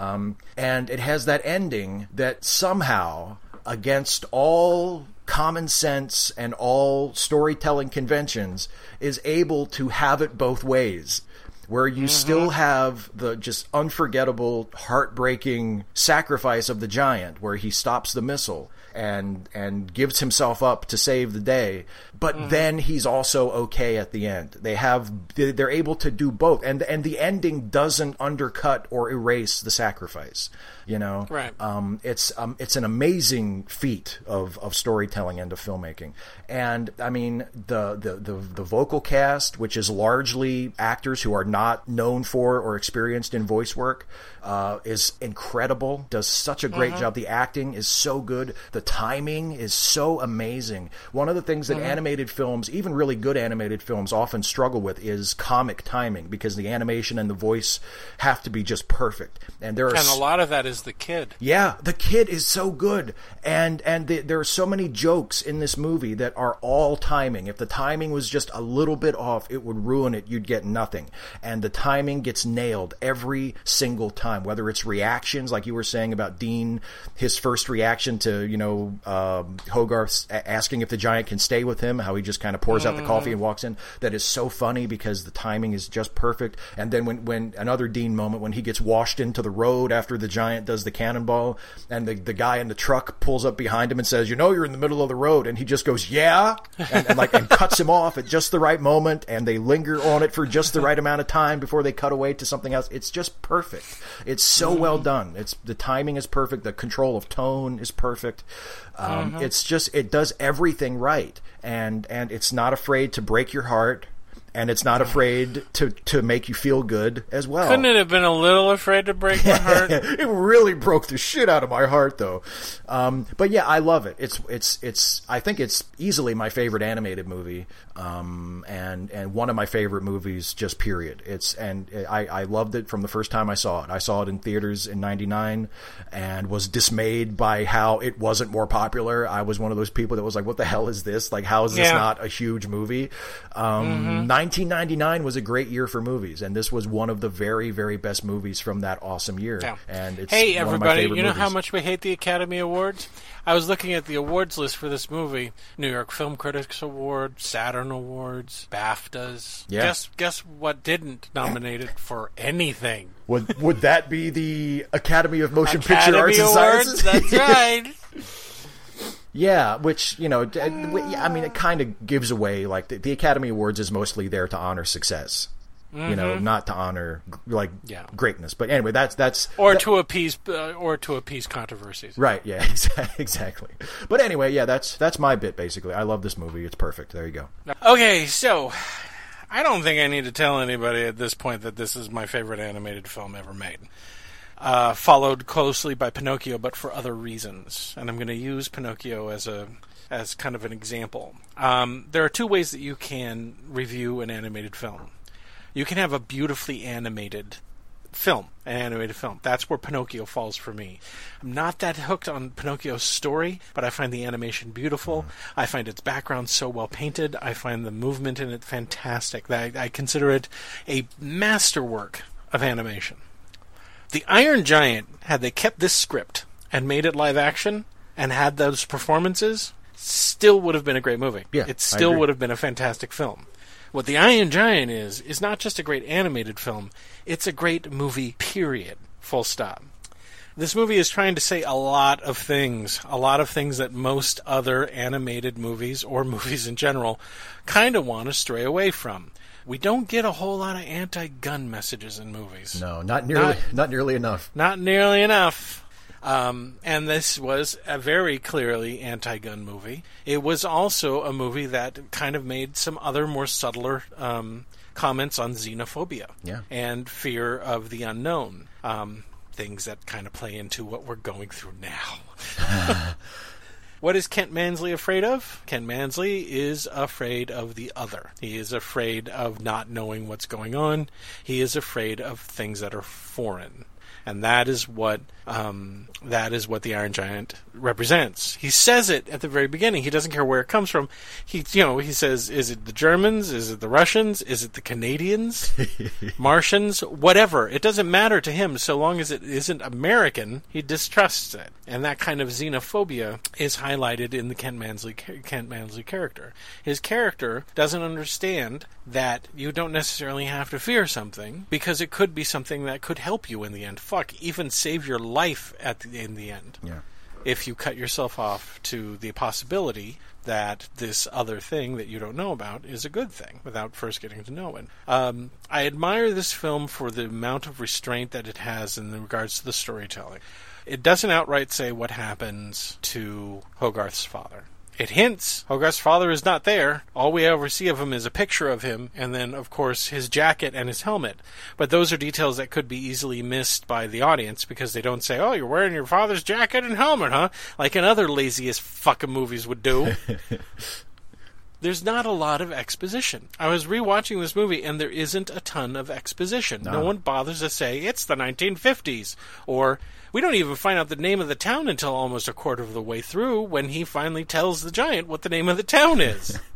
Um, and it has that ending that somehow, against all common sense and all storytelling conventions, is able to have it both ways. Where you still have the just unforgettable, heartbreaking sacrifice of the giant, where he stops the missile and and gives himself up to save the day, but mm-hmm. then he's also okay at the end. They have they're able to do both, and and the ending doesn't undercut or erase the sacrifice. You know, Right. Um, it's um, it's an amazing feat of, of storytelling and of filmmaking, and I mean the, the the the vocal cast, which is largely actors who are not known for or experienced in voice work, uh, is incredible. Does such a great job. The acting is so good. The timing is so amazing. One of the things that animated films, even really good animated films, often struggle with is comic timing because the animation and the voice have to be just perfect. And there are And a lot of that is the kid. yeah, the kid is so good, and and the, there are so many jokes in this movie that are all timing. If the timing was just a little bit off, it would ruin it. You'd get nothing. And the timing gets nailed every single time. Whether it's reactions, like you were saying about Dean, his first reaction to you know um, Hogarth asking if the giant can stay with him, how he just kind of pours out the coffee and walks in. That is so funny because the timing is just perfect. And then when when another Dean moment when he gets washed into the road after the giant does the cannonball, and the the guy in the truck pulls up behind him and says, "You know, you're in the middle of the road," and he just goes, "Yeah," and, and like and cuts him off at just the right moment, and they linger on it for just the right amount of time before they cut away to something else. It's just perfect. It's so well done. It's the timing is perfect. The control of tone is perfect. Um, It's just it does everything right, and and it's not afraid to break your heart. And it's not afraid to, to make you feel good as well. Couldn't it have been a little afraid to break my heart? it really broke the shit out of my heart though. Um, but yeah i love it. It's it's it's i think it's easily my favorite animated movie um, and and one of my favorite movies just period. It's and I, I loved it from the first time i saw it. I saw it in theaters in 99 and was dismayed by how it wasn't more popular. I was one of those people that was like what the hell is this? Like how is this Yeah. not a huge movie? Um, 1999 was a great year for movies and this was one of the very very best movies from that awesome year Yeah. and it's hey, one of my everybody! You know how much we hate the Academy Awards? I was looking at the awards list for this movie: New York Film Critics Award, Saturn Awards, BAFTAs. Yeah. Guess guess what didn't nominate it for anything? Would would that be the Academy of Motion Picture Academy Arts and Sciences? That's right. Yeah, which you know, I mean, it kind of gives away like the, the Academy Awards is mostly there to honor success. You know, not to honor like Mm-hmm. Yeah. greatness. But anyway, that's that's Or that- to appease, uh, or to appease controversies. right. Yeah, exactly. But anyway, yeah, that's that's my bit basically. I love this movie. It's perfect. There you go. Okay, so I don't think I need to tell anybody at this point that this is my favorite animated film ever made. Uh, followed closely by Pinocchio, but for other reasons, and I'm going to use Pinocchio as a as kind of an example. Um, there are two ways that you can review an animated film. You can have a beautifully animated film, an animated film. That's where Pinocchio falls for me. I'm not that hooked on Pinocchio's story, but I find the animation beautiful. I find its background so well painted. I find the movement in it fantastic. I, I consider it a masterwork of animation. The Iron Giant, had they kept this script and made it live action and had those performances, still would have been a great movie. Yeah, it still would have been a fantastic film. What The Iron Giant is, is not just a great animated film, it's a great movie, period. Full stop. This movie is trying to say a lot of things, a lot of things that most other animated movies or movies in general kind of want to stray away from. We don't get a whole lot of anti gun messages in movies. No, not nearly, Not- not, nearly enough. Not nearly enough. Um, and this was a very clearly anti-gun movie. It was also a movie that kind of made some other more subtler um, comments on xenophobia Yeah. and fear of the unknown. Um, things that kind of play into what we're going through now. What is Kent Mansley afraid of? Kent Mansley is afraid of the other. He is afraid of not knowing what's going on. He is afraid of things that are foreign. And that is what um, that is what the Iron Giant represents. He says it at the very beginning. He doesn't care where it comes from. He, you know, he says, "Is it the Germans? Is it the Russians? Is it the Canadians? Martians? Whatever. It doesn't matter to him so long as it isn't American. He distrusts it, and that kind of xenophobia is highlighted in the Kent Mansley Kent Mansley character. His character doesn't understand that you don't necessarily have to fear something because it could be something that could help you in the end. Fuck, even save your life at the, in the end Yeah. if you cut yourself off to the possibility that this other thing that you don't know about is a good thing without first getting to know it. Um, I admire this film for the amount of restraint that it has in regards to the storytelling. It doesn't outright say what happens to Hogarth's father. It hints Hogarth's father is not there. All we ever see of him is a picture of him, and then, of course, his jacket and his helmet. But those are details that could be easily missed by the audience because they don't say, "Oh, you're wearing your father's jacket and helmet, huh?" Like in other laziest fucking movies would do. There's not a lot of exposition. I was rewatching this movie, and there isn't a ton of exposition. No, No. one bothers to say it's the 1950s, or we don't even find out the name of the town until almost a quarter of the way through when he finally tells the giant what the name of the town is.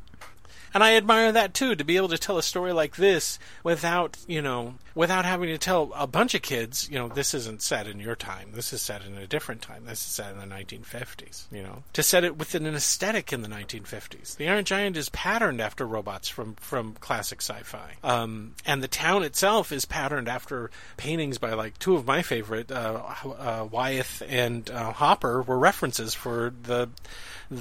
And I admire that too, to be able to tell a story like this without, you know, without having to tell a bunch of kids, you know, this isn't set in your time. This is set in a different time. This is set in the 1950s, you know. To set it within an aesthetic in the 1950s. The Iron Giant is patterned after robots from, from classic sci-fi. Um, and the town itself is patterned after paintings by like two of my favorite, uh, uh, Wyeth and uh, Hopper were references for the,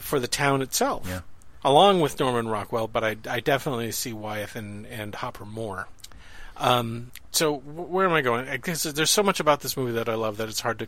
for the town itself Yeah. Along with Norman Rockwell, but I, I definitely see Wyeth and, and Hopper more. Um, so where am I going? I guess there's so much about this movie that I love that it's hard to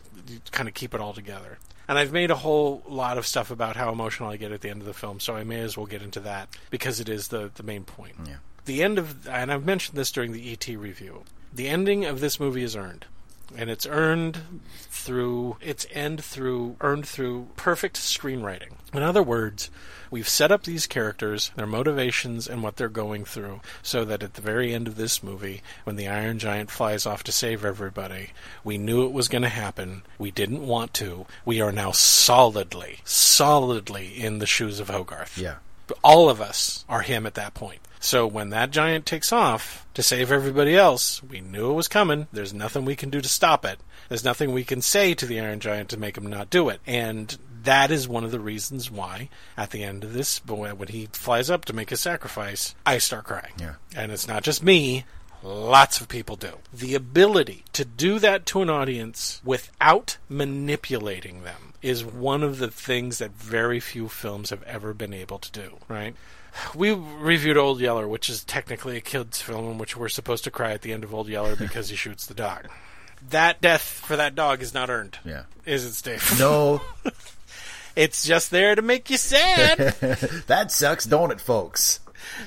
kind of keep it all together. And I've made a whole lot of stuff about how emotional I get at the end of the film, so I may as well get into that because it is the, the main point. Yeah. The end of, and I've mentioned this during the ET review, the ending of this movie is earned. And it's earned through its end through earned through perfect screenwriting. In other words, we've set up these characters, their motivations, and what they're going through, so that at the very end of this movie, when the Iron Giant flies off to save everybody, we knew it was going to happen. We didn't want to. We are now solidly, solidly in the shoes of Hogarth. Yeah. All of us are him at that point. So when that giant takes off to save everybody else, we knew it was coming. There's nothing we can do to stop it. There's nothing we can say to the Iron Giant to make him not do it. And that is one of the reasons why, at the end of this, when he flies up to make his sacrifice, I start crying. Yeah. And it's not just me. Lots of people do. The ability to do that to an audience without manipulating them is one of the things that very few films have ever been able to do, right? We reviewed Old Yeller, which is technically a kid's film in which we're supposed to cry at the end of Old Yeller because he shoots the dog. That death for that dog is not earned. Yeah. Is it, Steve? No, It's just there to make you sad. that sucks, don't it, folks?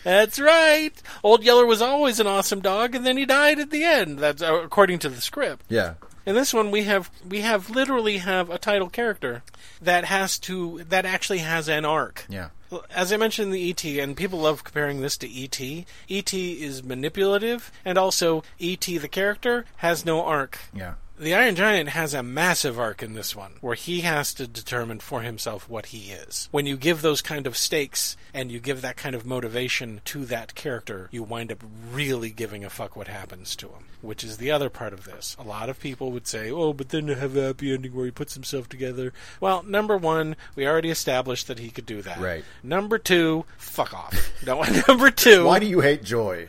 That's right. Old Yeller was always an awesome dog, and then he died at the end. That's uh, according to the script. Yeah. In this one, we have we have literally have a title character that has to that actually has an arc. Yeah. As I mentioned in the ET, and people love comparing this to ET. ET is manipulative, and also ET the character has no arc. Yeah. The Iron Giant has a massive arc in this one, where he has to determine for himself what he is. When you give those kind of stakes and you give that kind of motivation to that character, you wind up really giving a fuck what happens to him, which is the other part of this. A lot of people would say, oh, but then you have a happy ending where he puts himself together. Well, number one, we already established that he could do that. Right. Number two, fuck off. no, number two. Why do you hate joy?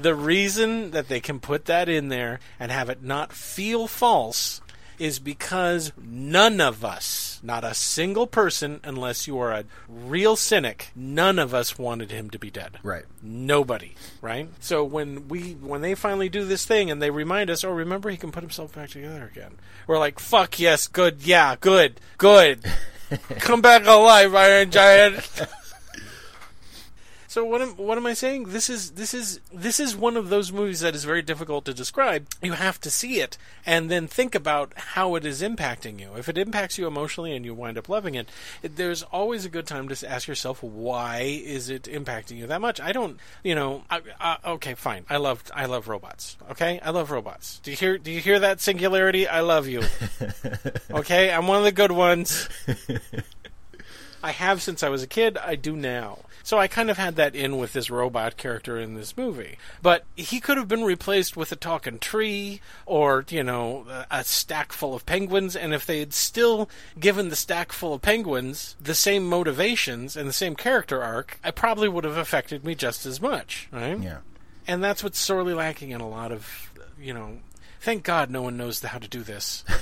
The reason that they can put that in there and have it not feel false is because none of us, not a single person, unless you are a real cynic, none of us wanted him to be dead. Right. Nobody, right? So when we when they finally do this thing and they remind us, oh, remember he can put himself back together again. We're like, fuck yes, good, yeah, good, good. Come back alive, Iron Giant. So what am what am I saying? This is this is this is one of those movies that is very difficult to describe. You have to see it and then think about how it is impacting you. If it impacts you emotionally and you wind up loving it, it there's always a good time to ask yourself why is it impacting you that much? I don't, you know, I, I, okay, fine. I love I love robots. Okay? I love robots. Do you hear do you hear that singularity? I love you. okay? I'm one of the good ones. I have since I was a kid. I do now. So I kind of had that in with this robot character in this movie. But he could have been replaced with a talking tree or, you know, a stack full of penguins. And if they had still given the stack full of penguins the same motivations and the same character arc, it probably would have affected me just as much, right? Yeah. And that's what's sorely lacking in a lot of, you know, thank God no one knows how to do this.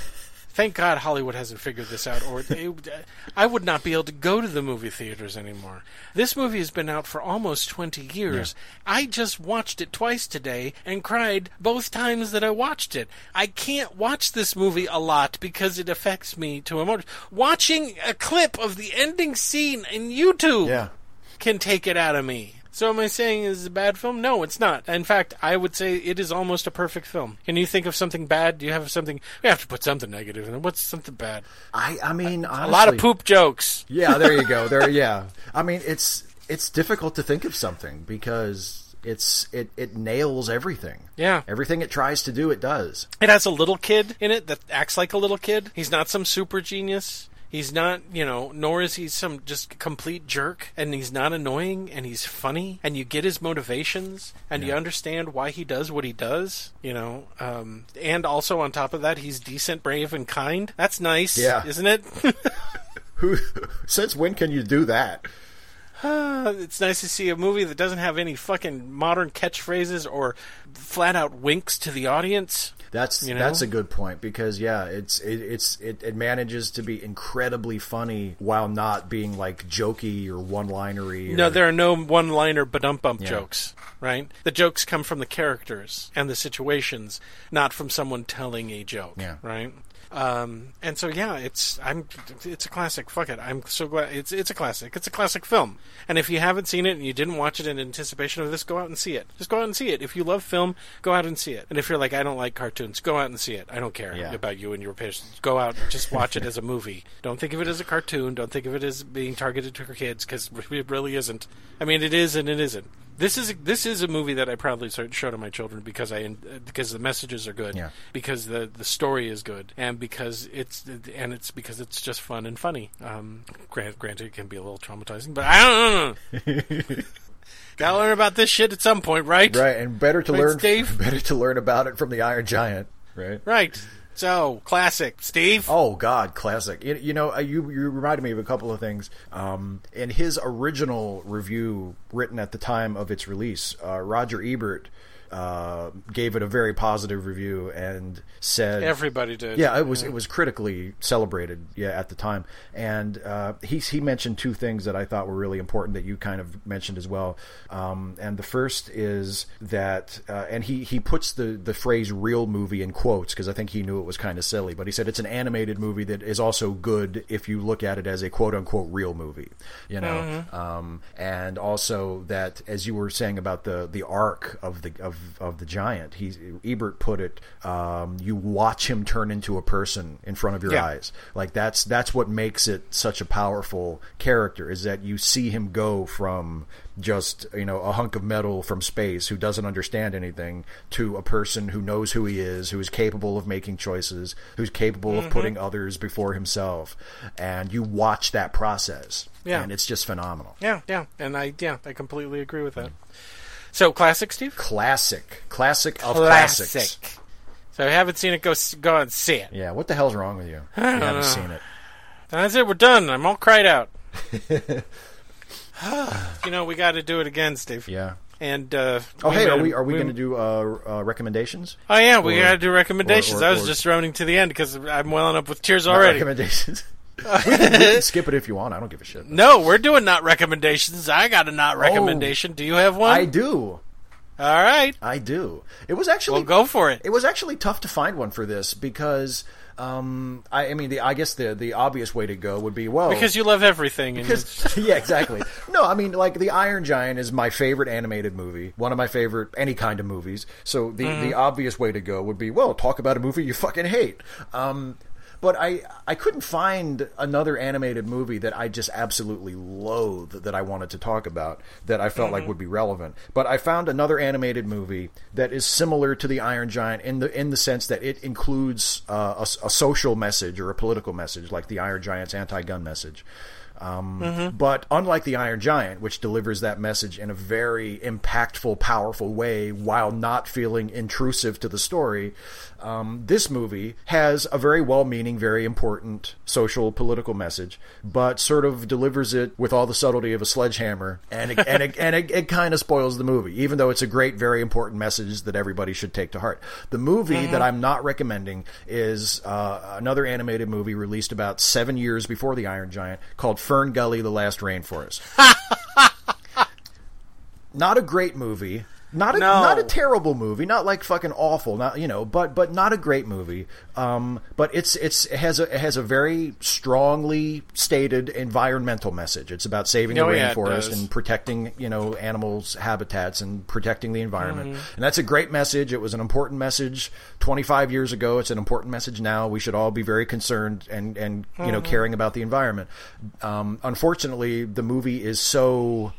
Thank God Hollywood hasn't figured this out, or it, I would not be able to go to the movie theaters anymore. This movie has been out for almost 20 years. I just watched it twice today and cried both times that I watched it. I can't watch this movie a lot because it affects me to emotion. Watching a clip of the ending scene in YouTube Yeah. can take it out of me. So am I saying it's a bad film? No, it's not. In fact, I would say it is almost a perfect film. Can you think of something bad? Do you have something? We have to put something negative in it. What's something bad? I I mean, a lot of poop jokes. Yeah, there you go. There, yeah. I mean, it's it's difficult to think of something because it's it it nails everything. Yeah. Everything it tries to do, it does. It has a little kid in it that acts like a little kid. He's not some super genius. He's not, you know, nor is he some just complete jerk. And he's not annoying and he's funny. And you get his motivations and you understand why he does what he does, you know. Um, and also on top of that, he's decent, brave, and kind. That's nice, Yeah. isn't it? Who since when can you do that? Uh, it's nice to see a movie that doesn't have any fucking modern catchphrases or flat out winks to the audience. That's You know? that's a good point because yeah, it's it, it's it, it manages to be incredibly funny while not being like jokey or one-linery. No, or- there are no one-liner badump bump Yeah. jokes, right? The jokes come from the characters and the situations, not from someone telling a joke, Yeah. right? Um, and so yeah, it's I'm it's a classic. Fuck it, I'm so glad it's it's a classic. It's a classic film. And if you haven't seen it and you didn't watch it in anticipation of this, go out and see it. Just go out and see it. If you love film, go out and see it. And if you're like I don't like cartoons, go out and see it. I don't care Yeah. about you and your patients. Go out, just watch it as a movie. Don't think of it as a cartoon. Don't think of it as being targeted to your kids because it really isn't. I mean, it is and it isn't. This is this is a movie that I proudly so- show to my children because I because the messages are good, Yeah. because the the story is good, and because it's and it's because it's just fun and funny. Um, grant, granted, it can be a little traumatizing, but I don't know. Gotta learn about this shit at some point, right? right, and better to Right, learn better to learn about it from the Iron Giant, right? Right. So classic, Steve. Oh God, classic! You, you know, uh, you you reminded me of a couple of things. Um, in his original review, written at the time of its release, uh, Roger Ebert uh, gave it a very positive review and said Everybody did. Yeah, it was it was critically celebrated. Yeah, at the time, and uh, he he mentioned two things that I thought were really important that you kind of mentioned as well. Um, and the first is that, uh, and he he puts the the phrase "real movie" in quotes because I think he knew it was kind of silly. But he said it's an animated movie that is also good if you look at it as a quote unquote real movie. You know, um, and also that as you were saying about the the arc of the of of the giant, he Ebert put it. Um, you watch him turn into a person in front of your Yeah. eyes. Like that's that's what makes it such a powerful character is that you see him go from just you know a hunk of metal from space who doesn't understand anything to a person who knows who he is, who is capable of making choices, who's capable Mm-hmm. of putting others before himself, and you watch that process. Yeah. and it's just phenomenal. Yeah, yeah, and I yeah, I completely agree with that. So classic, Steve. Classic, classic of classics. So if you haven't seen it, go go and see it. Yeah, what the hell's wrong with you? You haven't seen it. That's it. We're done. I'm all cried out. you know we got to do it again, Steve. Yeah. And uh, Oh, hey, are we are we going to do uh, uh, recommendations? Oh yeah, we gotta do recommendations. or- I was or- just running to the end because I'm welling up with tears already. recommendations. we, can, we can skip it if you want. I don't give a shit. No, we're doing not recommendations. I got a not recommendation. Do you have one? I do. All right, I do. It was actually well, go for it. It was actually tough to find one for this because um, I, I mean, the, I guess the the obvious way to go would be well Because you love everything. And Because- yeah, exactly. No, I mean, like the Iron Giant is my favorite animated movie, one of my favorite any kind of movies. So the the obvious way to go would be, well, talk about a movie you fucking hate. Um, but I I couldn't find another animated movie that I just absolutely loathe that I wanted to talk about that I felt like would be relevant. But I found another animated movie that is similar to the Iron Giant in the in the sense that it includes uh, a, a social message or a political message, like the Iron Giant's anti-gun message. Um, But unlike the Iron Giant, which delivers that message in a very impactful, powerful way while not feeling intrusive to the story, um, this movie has a very well meaning, very important social, political message, but sort of delivers it with all the subtlety of a sledgehammer, and it, and it, and it, it kind of spoils the movie, even though it's a great, very important message that everybody should take to heart. The movie that I'm not recommending is uh, another animated movie released about seven years before The Iron Giant called Fern Gully: The Last Rainforest. not a great movie. Not a, No. not a terrible movie, not like fucking awful, not you know, but but not a great movie. Um, but it's it's it has a it has a very strongly stated environmental message. It's about saving Oh, the yeah, rainforest and protecting you know animals' habitats and protecting the environment. Mm-hmm. And that's a great message. It was an important message 25 years ago. It's an important message now. We should all be very concerned and and you Mm-hmm. know caring about the environment. Um, unfortunately, the movie is so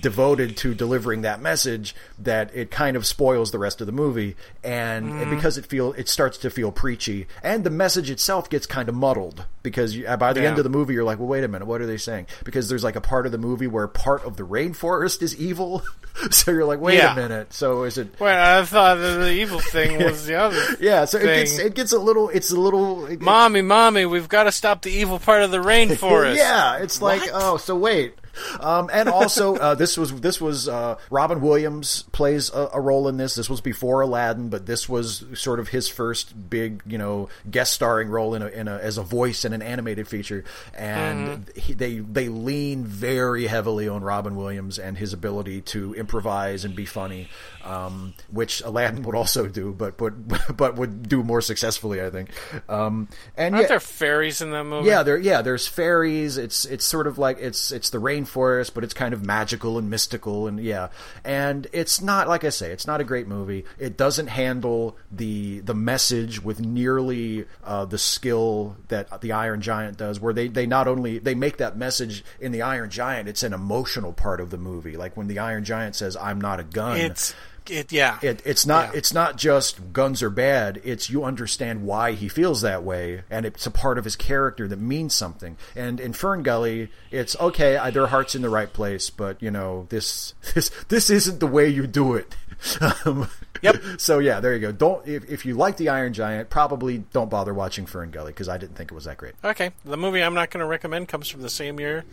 devoted to delivering that message that it kind of spoils the rest of the movie and Mm-hmm. because it feel it starts to feel preachy and the message itself gets kind of muddled because you, by the Yeah. end of the movie you're like well wait a minute what are they saying because there's like a part of the movie where part of the rainforest is evil so you're like wait Yeah. a minute so is it Wait, I thought that the evil thing was the other. yeah so it gets it gets a little it's a little it- Mommy, mommy, we've got to stop the evil part of the rainforest. Yeah, it's like What? oh, so wait. Um, and also, uh, this was this was uh, Robin Williams plays a, a role in this. This was before Aladdin, but this was sort of his first big, you know, guest starring role in a, in a as a voice in an animated feature. And he, they they lean very heavily on Robin Williams and his ability to improvise and be funny, um, which Aladdin would also do, but but but would do more successfully, I think. Um, and Aren't yeah, there fairies in that movie? yeah, there. Yeah, there's fairies. It's it's sort of like it's it's the rainforest, but it's kind of magical and mystical, and yeah, and it's not like I say, it's not a great movie. It doesn't handle the the message with nearly uh, the skill that the Iron Giant does. Where they they not only they make that message in the Iron Giant, it's an emotional part of the movie. Like when the Iron Giant says, "I'm not a gun." It's it. Yeah. it, it's not Yeah. it's not just guns are bad it's you understand why he feels that way and it's a part of his character that means something and in fern gully it's okay I, their heart's in the right place but you know this this this isn't the way you do it um, Yep. so yeah there you go don't if, if you like the iron giant probably don't bother watching fern gully because i didn't think it was that great Okay, the movie I'm not going to recommend comes from the same year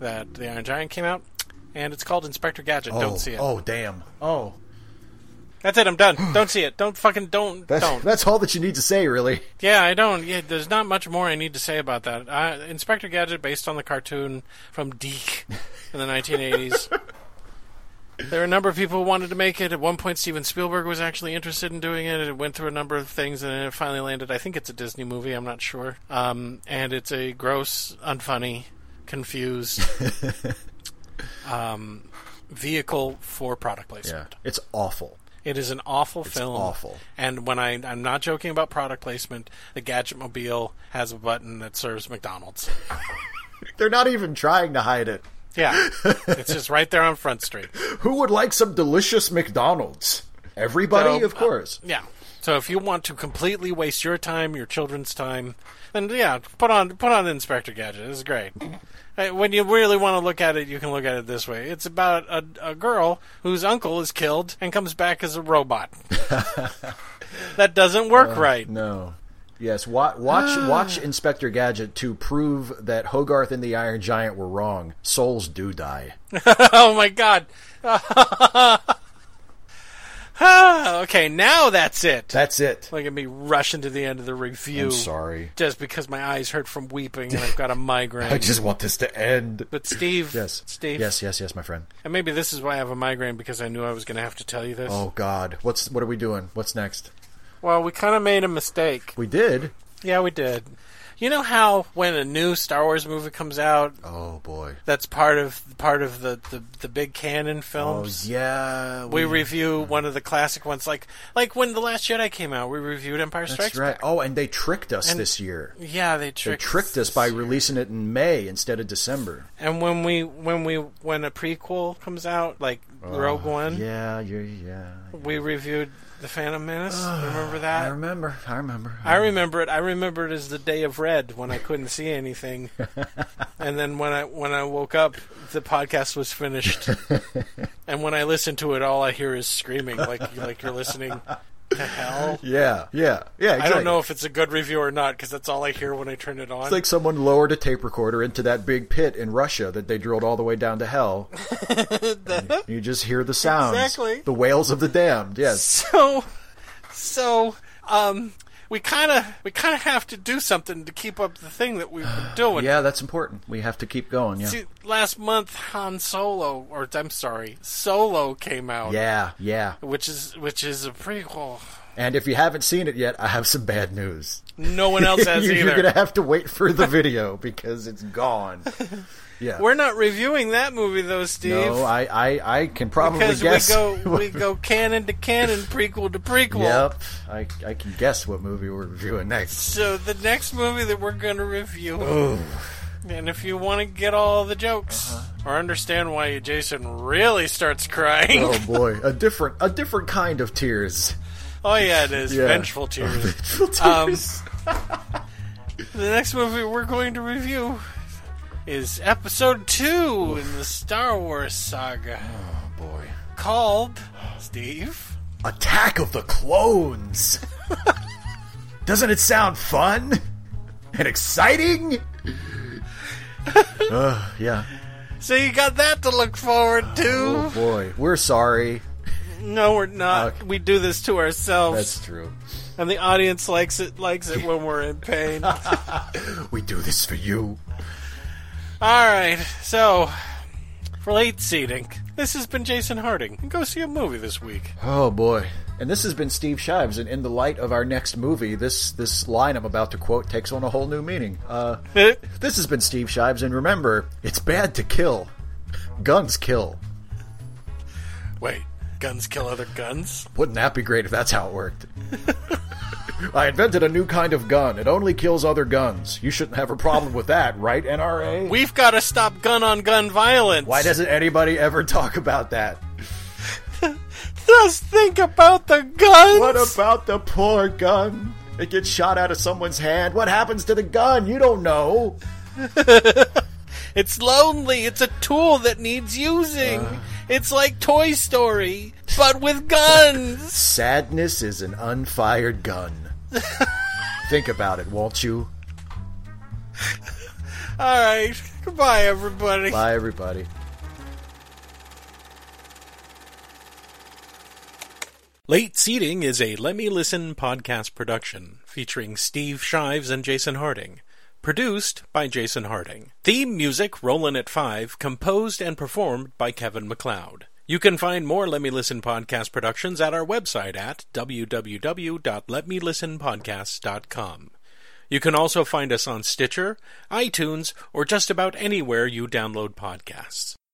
that The Iron Giant came out, and it's called Inspector Gadget. oh, don't see it. oh damn oh That's it. I'm done. don't see it. Don't fucking don't that's don't. that's all that you need to say really Yeah, I don't. Yeah, there's not much more I need to say about that. Uh, Inspector Gadget, based on the cartoon from DiC in the 1980s. There were a number of people who wanted to make it. At one point, Steven Spielberg was actually interested in doing it. It went through a number of things, and then it finally landed. I think it's a Disney movie. I'm not sure. Um, and it's a gross, unfunny, confused um, vehicle for product yeah placement. it's awful It is an awful film. awful. And when I, I'm not joking about product placement, the Gadget Mobile has a button that serves McDonald's. they're not even trying to hide it Yeah, it's just right there on Front Street. Who would like some delicious McDonald's? Everybody, So, of uh, course. Yeah. So if you want to completely waste your time, your children's time, then yeah, put on put on Inspector Gadget. It's great. Uh, When you really want to look at it, you can look at it this way. It's about a, a girl whose uncle is killed and comes back as a robot. that doesn't work right. No. Yes, wa- watch watch Inspector Gadget to prove that Hogarth and the Iron Giant were wrong. Souls do die. oh my god. Ah, okay, now that's it. That's it. Look at me rushing to the end of the review. I'm sorry. Just because my eyes hurt from weeping and I've got a migraine. I just want this to end. But Steve, Yes. Steve, Yes, yes, yes, my friend. and maybe this is why I have a migraine because I knew I was going to have to tell you this. Oh God, what's what are we doing? What's next? Well, we kind of made a mistake. We did. Yeah, we did. You know how when a new Star Wars movie comes out, Oh boy. that's part of part of the the, the big canon Oh films. yeah. We review one of the classic ones, like like when the Last Jedi came out. We reviewed Empire That's Strikes right. Back. Oh, and they tricked us And- this year. Yeah, they tricked. They tricked, tricked us by releasing it in May instead of December. And when we when we when a prequel comes out, like Rogue One, Yeah, yeah, yeah. we reviewed the Phantom Menace. Remember that? I remember. I remember. I remember it. I remember it as the day of red when I couldn't see anything, and then when I when I woke up, the podcast was finished, and when I listen to it, all I hear is screaming, like like you're listening to hell. Yeah, yeah, yeah. Exactly. I don't know if it's a good review or not because that's all I hear when I turn it on. It's like someone lowered a tape recorder into that big pit in Russia that they drilled all the way down to hell. And you just hear the sounds. Exactly. The wails of the damned. Yes. so so um we kind of we kind of have to do something to keep up the thing that we've been doing. Yeah, that's important. We have to keep going. Yeah. See, last month Han Solo, or I'm sorry, Solo came out. Yeah, yeah. Which is which is a prequel. And if you haven't seen it yet, I have some bad news. No one else has You're either. gonna have to wait for the video because it's gone. Yeah. We're not reviewing that movie though, Steve. no, I, I, I can probably because guess. we go we go canon to canon, prequel to prequel. Yep, I, I can guess what movie we're reviewing next. So the next movie that we're going to review, Ooh. and if you want to get all the jokes Uh-huh. or understand why Jason really starts crying, Oh boy, a different a different kind of tears. oh yeah, it is Yeah. vengeful tears. Vengeful Um, tears. the next movie we're going to review is Episode Two in the Star Wars saga, oh boy. called Steve. Attack of the Clones. Doesn't it sound fun and exciting? uh, yeah. So you got that to look forward to. Oh boy, we're sorry. No, we're not. Okay. We do this to ourselves, That's true. and the audience likes it. Likes it when we're in pain. We do this for you. All right, so for late seating, this has been Jason Harding. And go see a movie this week. Oh boy. And this has been Steve Shives, and in the light of our next movie, this this line I'm about to quote takes on a whole new meaning. Uh, this has been Steve Shives, and remember, it's bad to kill. Guns kill. Wait, guns kill other guns? Wouldn't that be great if that's how it worked? I invented a new kind of gun. It only kills other guns. You shouldn't have a problem with that, right, NRA? We've got to stop gun on gun violence. Why doesn't anybody ever talk about that? Just think about the guns. What about the poor gun? It gets shot out of someone's hand. What happens to the gun? You don't know. It's lonely. It's a tool that needs using. Uh. It's like Toy Story, but with guns. Sadness is an unfired gun. Think about it, won't you? All right, goodbye, everybody. Bye, everybody. Late Seating is a Let Me Listen podcast production featuring Steve Shives and Jason Harding. Produced by Jason Harding. Theme music Rollin' at Five, composed and performed by Kevin MacLeod. You can find more Let Me Listen podcast productions at our website at www.letmelistenpodcasts.com. You can also find us on Stitcher, iTunes, or just about anywhere you download podcasts.